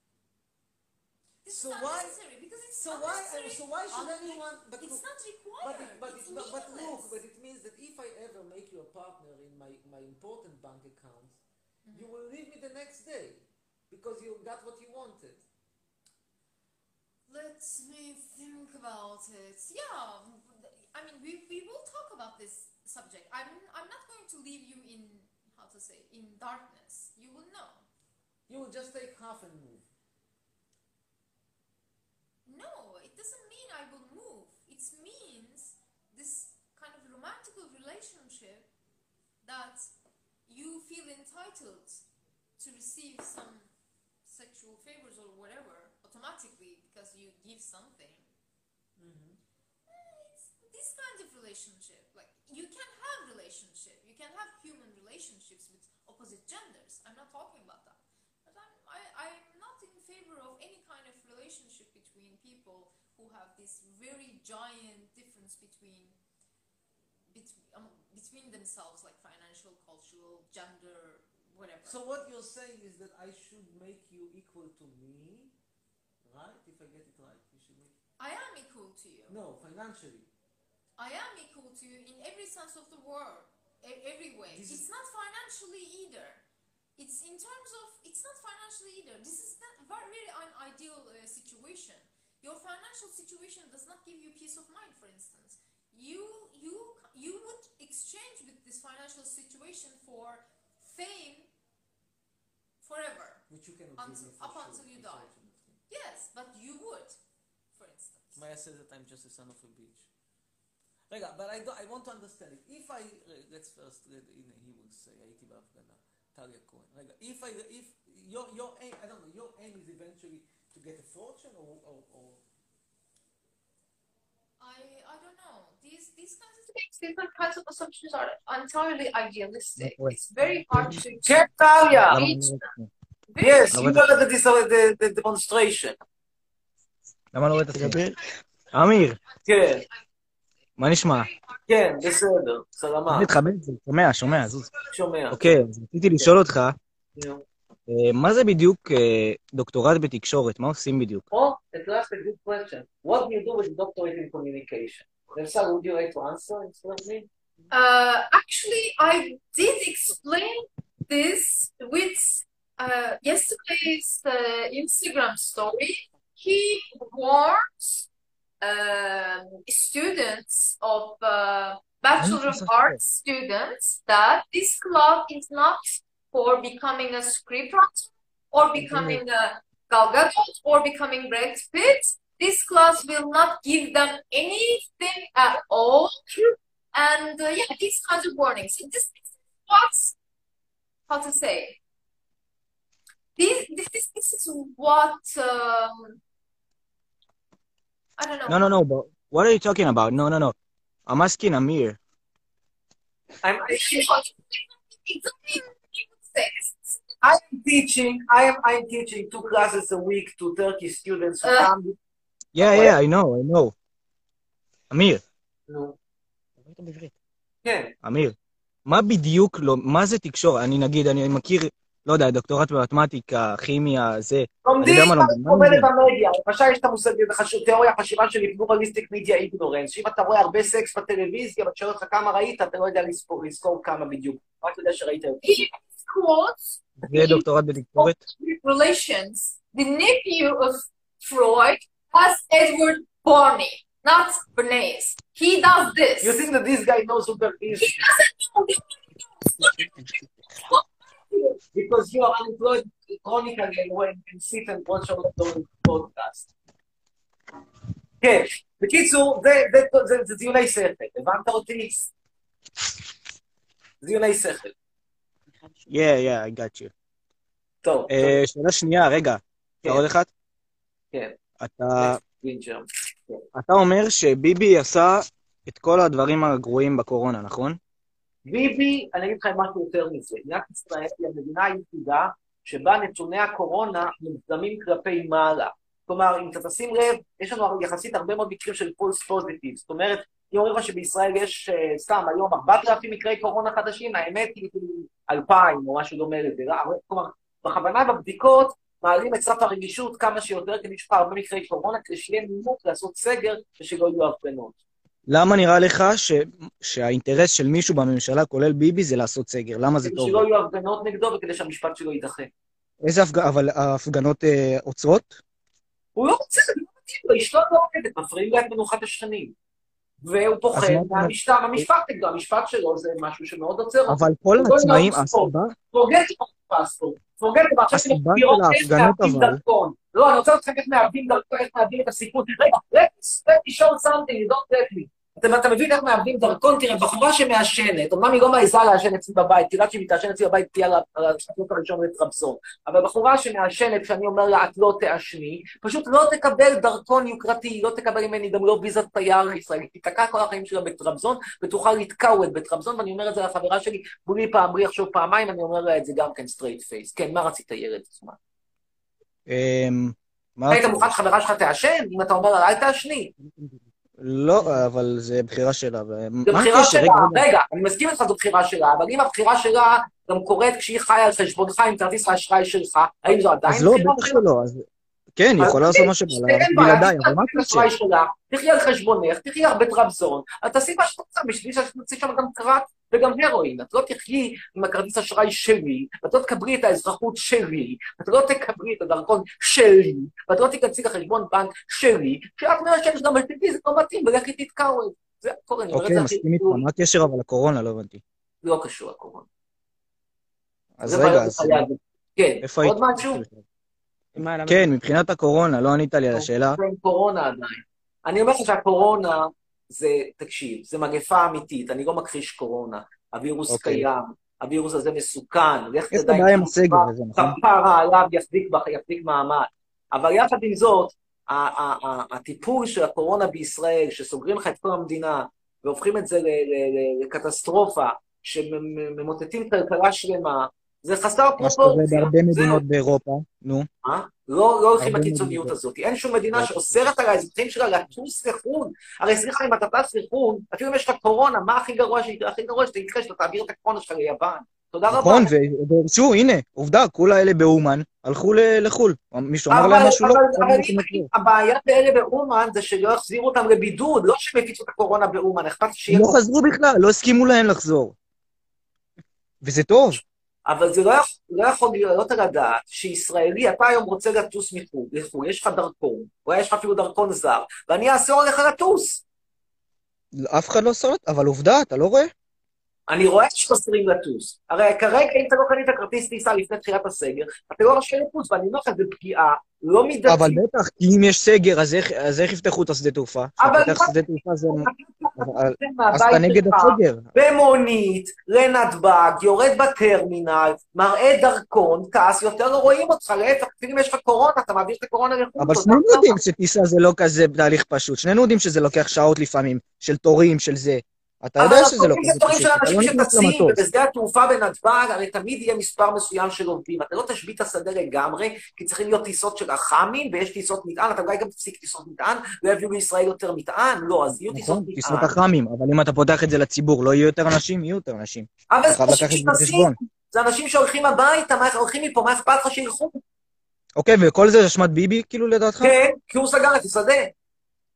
This So is why- unnecessary because it's So why, so why should anyone, but it's look, not but, required. it, but, it's it, but, but look, but it means that if I ever make you a partner in my, my important bank account, mm-hmm. you will leave me the next day because you got what you wanted. Let me think about it. Yeah, I mean, we, we will talk about this subject. I'm I'm not going to leave you in how to say in darkness. You will know. You will just take half and move. No, it doesn't mean I will move. It means this kind of romantic relationship that you feel entitled to receive some sexual favors or whatever automatically because you give something. Mhm. Eh, It's this kind of relationship. Like you can have relationship, you can have human relationships with opposite genders. I'm not talking about that. But I'm I, I'm not in favor of any kind of relationship who have this very giant difference between between, um, between themselves, like financial, cultural, gender, whatever. So what you're saying is that I should make you equal to me, right? If I get it right, you should make I am equal to you. no financially. I am equal to you in every sense of the word, every way. This it's not financially either. It's in terms of, it's not financially either. This is not very, really an ideal uh, situation. Your financial situation does not give you peace of mind, for instance. You, you, you would exchange with this financial situation for fame forever. Which you cannot Until- give me for up sure, until you die. unfortunately. Yes, but you would, for instance. Maya says that I'm just a son of a bitch. רגע, but I, don't, I want to understand it. If I, let's first, let- הנה, he will say, הייתי בהפגנה, טליה כהן. רגע, if I, if, your, your aim, I don't know, your aim is eventually to get a fortune or, or, or I I don't know. These these kinds of things, different kinds of assumptions are entirely idealistic. It's very hard to כן, אני them. לא- Yes, לא you got the, the, the demonstration. למה לא רואה את עצמי? אמיר, כן, מה נשמע? כן, בסדר, סלמה, את זה, שומע, שומע, זוז. שומע. אוקיי, אז רציתי לשאול אותך. אה, מה זה בדיוק אה, דוקטורט בתקשורת? מה עושים בדיוק? Oh, at last a good question. What do you do with doctorate in communication? Elsa, would you like to answer instead of me? Uh, actually, I did explain this with uh, yesterday's uh, Instagram story. He warns um, students of uh, Bachelor of Arts students that this club is not for becoming a scriptwriter or becoming a Gal Gadot or becoming Brad Pitt. This class will not give them anything at all. And uh, yeah, these kinds of warnings. So this is what, how to say, this, this, is, this is what, um, I don't know. No, no, no, but what are you talking about? No, no, no. I'm asking Amir. I'm, Exactly This- I am teaching, I am, I'm teaching two classes a week to Turkish students who Uh. come. Yeah, yeah, I know, I know. אמיר, נו. כן, אמיר, מה בדיוק לא, מה זה תקשורת? אני נגיד, אני מכיר, לא יודע, דוקטורט במתמטיקה, כימיה, זה, אני לומדים עובדת לומדים? במדיה. למשל יש את המושג, חשוב, תיאוריה חשיבה שלי, פלורליסטיק מידיה איגנורנס, שאם אתה רואה הרבה סקס בטלוויזיה, ואתה שואל אותך כמה ראית, אתה לא יודע לזכור, לזכור כמה בדיוק. רק יודע שראית יותר. He quotes זה דוקטורט בתקשורת? relations. The nephew of Freud was Edward Barney, not Bernays. He does this. You think that this guy knows who that is? He doesn't know. Because you are unemployed chronically and when you sit and watch all of those podcasts. כן, בקיצור, זה- זה- זה- זה דיוני שכל, הבנת אותי? דיוני שכל. Yeah, yeah, I got you. טוב, אה, שאלה שנייה, רגע, כן. עוד אחת? כן. אתה, וינג'ר. אתה אומר שביבי עשה את כל הדברים הגרועים בקורונה, נכון? ביבי, אני אגיד לך משהו יותר מזה, מדינת ישראל היא המדינה היחידה שבה נתוני הקורונה מוקדמים כלפי מעלה. כלומר, אם אתה תשים לב, יש לנו יחסית הרבה מאוד מקרים של פולס פוזיטיב. זאת אומרת, אם אומרים לך שבישראל יש אה, סתם היום 4,000 מקרי קורונה חדשים, האמת היא כאילו 2,000 או משהו דומה לזה. כלומר, בכוונה בבדיקות מעלים את סף הרגישות כמה שיותר, כדי שיש לך הרבה מקרי קורונה, כדי שיהיה נימוק לעשות סגר ושלא יהיו הפגנות. למה נראה לך ש... שהאינטרס של מישהו בממשלה, כולל ביבי, זה לעשות סגר? למה זה כדי טוב? שלא יהיו הפגנות נגדו וכדי שהמשפט שלו יידחה. איזה הפג... אבל ההפגנות אה, עוצרות? הוא לא רוצה, זה לא מתאים לו, אשתו לא עובדת, מפריעים לה את מנוחת השכנים. והוא פוחד מהמשטר, המשפט נגדו, המשפט שלו זה משהו שמאוד עוצר אותו. אבל כל לא העצמאים. הסיבה, פורגט פספורט, פורגט, הסיבה שמסבירות של ההפגנות להקים אבל- דרכון. לא, אני רוצה אותך איך מאבדים דרכו, איך מאבדים את הסיכון. רגע, let's let me show something, you don't let me. אתה, אתה מבין איך מאבדים דרכון? תראה, בחורה שמעשנת, אמנם היא לא מעיזה לעשן אצלי בבית, כי יודעת שהיא מתעשן אצלי בבית תהיה על ה- על השקוף הראשון לטרבסון. אבל בחורה שמעשנת, כשאני אומר לה, את לא תעשני, פשוט לא תקבל דרכון יוקרתי, לא תקבל ממני גם לא ויזת תייר ישראלי, תיתקע כל החיים שלה בטרבזון, ותוכל לתקע את בטרבזון, ואני אומר את זה לחברה שלי, בולי פעם, בלי לחשוב פעמיים, אני אומר לה את זה גם כן סטרייט פייס. כן, מה רצית, ילד? מה? אמ, היית? מוכן שחברה שלך תעשן? אם אתה אומר לה, אל תעשני. לא, אבל זה בחירה שלה. זו בחירה? שלה, רגע, אני מסכים איתך, זו בחירה שלה, אבל אם הבחירה שלה גם קורית כשהיא חיה על חשבונך עם כרטיס האשראי שלך, האם זו עדיין אז לא, בחירה בטח? שלא. אז כן, היא יכולה לעשות מה שבא לה, בלעדיי, אבל מה שלה, תחי על חשבונך, תחי הרבה טרבזון, אז תעשי מה שאת רוצה, בשביל שתוציא שם גם קרק וגם הרואין. את לא תחיי עם הכרטיס אשראי שלי, ואת לא תקבלי את האזרחות שלי, ואת לא תקבלי את הדרכון שלי, ואת לא תיכנסי לחשבון בנק שלי, כשאת מעשנת גם בטבעי זה לא מתאים, ולכי תתקעו את זה. זה הכל, אני אומר את אוקיי, זה הכי מסכים איתך. מה הקשר אבל לקורונה? לא הבנתי. לא קשור לקורונה. אז רגע, אז. כן, עוד? משהו? כן, מבחינת הקורונה, לא ענית לי על השאלה. קורונה עדיין. אני אומר לך שהקורונה זה, תקשיב, זה מגפה אמיתית, אני לא מכחיש קורונה. הווירוס אוקיי. קיים, הווירוס הזה מסוכן, לך תדע אם הזה, נכון? עליו יחזיק, יחזיק מעמד. אבל יחד עם זאת, הטיפול של הקורונה בישראל, שסוגרים לך את כל המדינה והופכים את זה לקטסטרופה, שממוטטים כלכלה שלמה, זה חסר מה שקורה פרופורציה. בהרבה. מדינות באירופה. נו. מה? לא, לא הולכים בקיצוניות. הזאת. אין שום מדינה לא. שאוסרת על האזרחים שלה לטוס לחו"ל. הרי סליחה, אם אתה טס לחו"ל, אפילו אם יש לך קורונה, מה הכי גרוע שיקרה? הכי גרוע שאתה יקרה, שאתה תעביר את הקורונה שלך ליוון. תודה רבה. נכון, ודרשו, הנה, עובדה, כל האלה באומן הלכו לחו"ל. מישהו אמר להם משהו לא? אבל, לא. הבעיה באלה באומן זה שלא יחזירו אותם לבידוד, לא שהם הפיצו את הקורונה באומן, אכפת שיהיה... לא חזרו בכלל, לא הסכימו להם לחזור. וזה טוב. אבל זה לא יכול, לא יכול להיות על הדעת שישראלי, אתה היום רוצה לטוס מחו"ל, לחו"ל, יש לך דרכון, אולי יש לך אפילו דרכון זר, ואני אאסור עליך לטוס. אף אחד לא סולט, אבל עובדה, אתה לא רואה? אני רואה שאוסרים לטוס. הרי כרגע, אם אתה לא קנית כרטיס טיסה לפני תחילת הסגר, אתה לא רשאי לטוס, ואני אומר לך, זו פגיעה לא מידתית. אבל בטח, כי אם יש סגר, אז איך- אז איך יפתחו את השדה תעופה? אבל כשפותח שדה תעופה זה... אז אתה נגד הסגר. במונית, לנתב"ג, יורד בטרמינל, מראה דרכון, טס, יותר לא רואים אותך, להפך, אפילו אם יש לך קורונה, אתה מעביר את הקורונה לחו"ל. אבל שנינו. יודעים שטיסה זה לא כזה תהליך פשוט. שנינו יודעים שזה לוקח שעות לפעמים, של תורים, של זה. אתה יודע שזה לא כזה פשוט. של אתה לא אנשים נכנס למטוס. ובשדה התעופה בנתב"ג הרי תמיד יהיה מספר מסוים של עובדים. אתה לא תשבית את השדה לגמרי, כי צריכים להיות טיסות של אח"מים, ויש טיסות מטען, אתה אולי גם תפסיק טיסות מטען, לא יביאו לישראל יותר מטען, לא, אז יהיו טיסות נכון, טיסות מטען. אח"מים, אבל אם אתה פותח את זה לציבור, לא יהיו יותר אנשים, יהיו יותר אנשים. אבל זה אנשים בחשבון. זה אנשים שהולכים הביתה, מה הולכים מפה, מה אכפת לך שילכו? אוקיי, וכל זה אשמת ביבי, כאילו, לדעתך? כן, כי הוא סגר את השדה.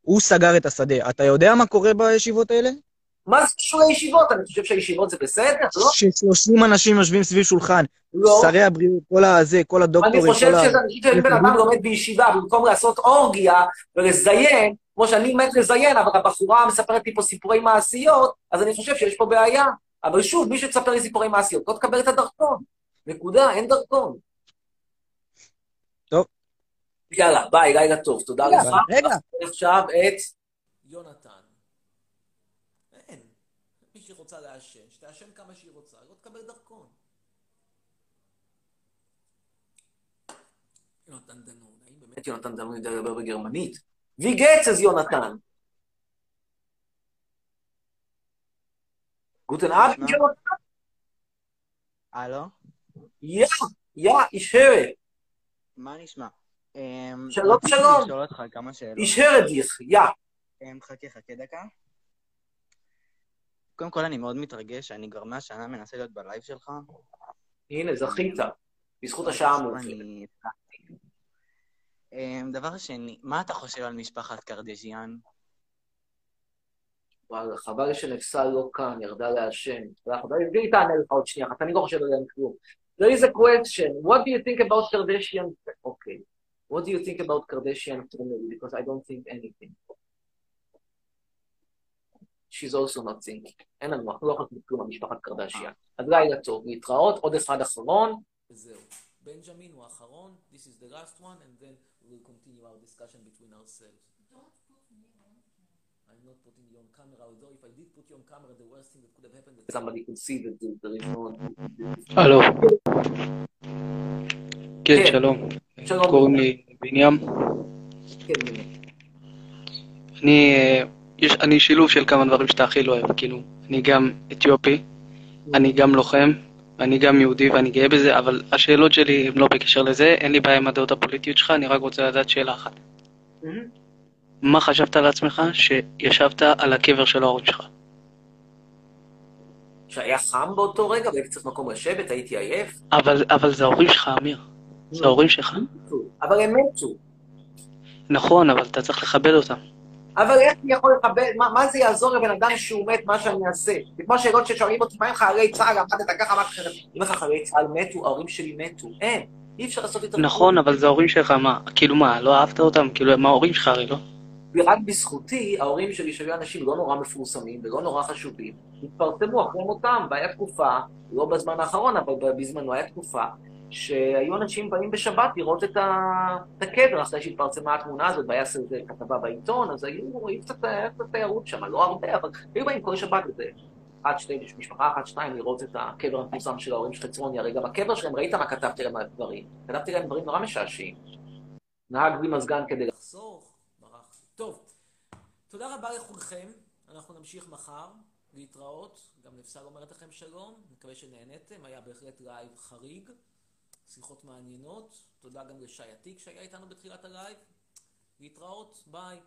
הוא סגר את השדה. אתה יודע מה קורה בישיבות האלה? מה זה קשור לישיבות? אני חושב שהישיבות זה בסדר, לא? ש-30 אנשים יושבים סביב שולחן, לא. שרי הבריאות, כל הזה, כל הדוקטורים, אני חושב כל ה... שזה אנשים שאם בן אדם לומד בישיבה, במקום לעשות אורגיה ולזיין, כמו שאני מת לזיין, אבל הבחורה מספרת לי פה סיפורי מעשיות, אז אני חושב שיש פה בעיה. אבל שוב, מי שתספר לי סיפורי מעשיות, לא תקבל את הדרכון. נקודה, אין דרכון. טוב. יאללה, ביי, לילה טוב, תודה לך. רגע. עכשיו את... יונתן. רוצה לעשן, שתעשן כמה שהיא רוצה, היא לא תקבל דרכון. יונתן דנון, האם באמת יונתן דנון יודע לדבר בגרמנית? ויגץ אז יונתן. גוטן אב, יונתן? הלו? יא, יא, איש הרד. מה נשמע? שלום, אמ, שלום. איש הרד, יא. אמ, חכה, חכה דקה. קודם כל, אני מאוד מתרגש, אני כבר מהשנה מנסה להיות בלייב שלך. הנה, זכית. בזכות השעה עכשיו המאוחרת. אמ, דבר שני, מה אתה חושב על משפחת קרדז'יאן? וואלה, חבל שנפסל לא כאן, ירדה לעשן. והיא תענה לך עוד שנייה אחת, אני לא חושב עליהם כלום. There is a question. What do you think about Kardashian? Okay. What do you think about Kardashian family? Because I don't think anything. She's also not thinking. אין לנו, אנחנו לא יכולים כלום על משפחת קרדשיאן. אז לילה טוב, להתראות, עוד אחד אחרון. וזהו. בנג'מין הוא האחרון, this is the last one, and then we'll continue our discussion between ourselves. I'm not putting you on camera, although if I did put you on camera, the worst thing that could have happened is somebody could see that there is no... הלו. כן, כן. שלום. שלום. קוראים לי בניאם. כן, באמת. אני, אה, יש, אני שילוב של כמה דברים שאתה הכי לא אוהב, כאילו, אני גם אתיופי, אני גם לוחם, אני גם יהודי ואני גאה בזה, אבל השאלות שלי הן לא בקשר לזה, אין לי בעיה עם הדעות הפוליטיות שלך, אני רק רוצה לדעת שאלה אחת. מהמם. מה חשבת על עצמך שישבת על הקבר של ההורים שלך? שהיה חם באותו רגע והייתי צריך מקום לשבת, הייתי עייף. אבל, אבל זה ההורים שלך, אמיר. זה ההורים שלך. אבל הם מתו. נכון, אבל אתה צריך לכבד אותם. אבל איך אני יכול לכבד, מה, מה זה יעזור לבן אדם שהוא מת, מה שאני אעשה? זה כמו שאלות ששואלים אותי, מה עם חיילי צה"ל, עמדת ככה, אמרת ככה, אם לך חיילי צה"ל מתו, ההורים שלי מתו. אין, אי אפשר לעשות איתם נכון, אבל זה ההורים שלך, מה? כאילו מה, לא אהבת אותם? כאילו, הם ההורים שלך הרי, לא? ורק בזכותי, ההורים שלי, שהיו אנשים לא נורא מפורסמים ולא נורא חשובים, התפרסמו אחרי מותם, והיה תקופה, לא בזמן האחרון, אבל בזמנו היה תקופה, שהיו אנשים באים בשבת לראות את, ה... את הקבר אחרי שהתפרסמה התמונה הזאת, והיה איזה כתבה בעיתון, אז היו רואים קצת, היה קצת תיירות שם, לא הרבה, אבל היו באים כל שבת איזה אחת, שתי, משפחה אחת, שתיים, לראות את הקבר המפורסם של ההורים של חצרוני, הרי גם הקבר שלהם, ראית מה כתבתי להם על הדברים? כתבתי להם דברים נורא משעשעים. נהג בלי מזגן כדי לחסוך, ברח. טוב, תודה רבה לכולכם, אנחנו נמשיך מחר, להתראות, גם נפסל אומרת לכם שלום, מקווה שנהניתם, היה בהחלט לייב חריג, שיחות מעניינות, תודה גם לשי עתיק שהיה איתנו בתחילת הלייב, להתראות, ביי.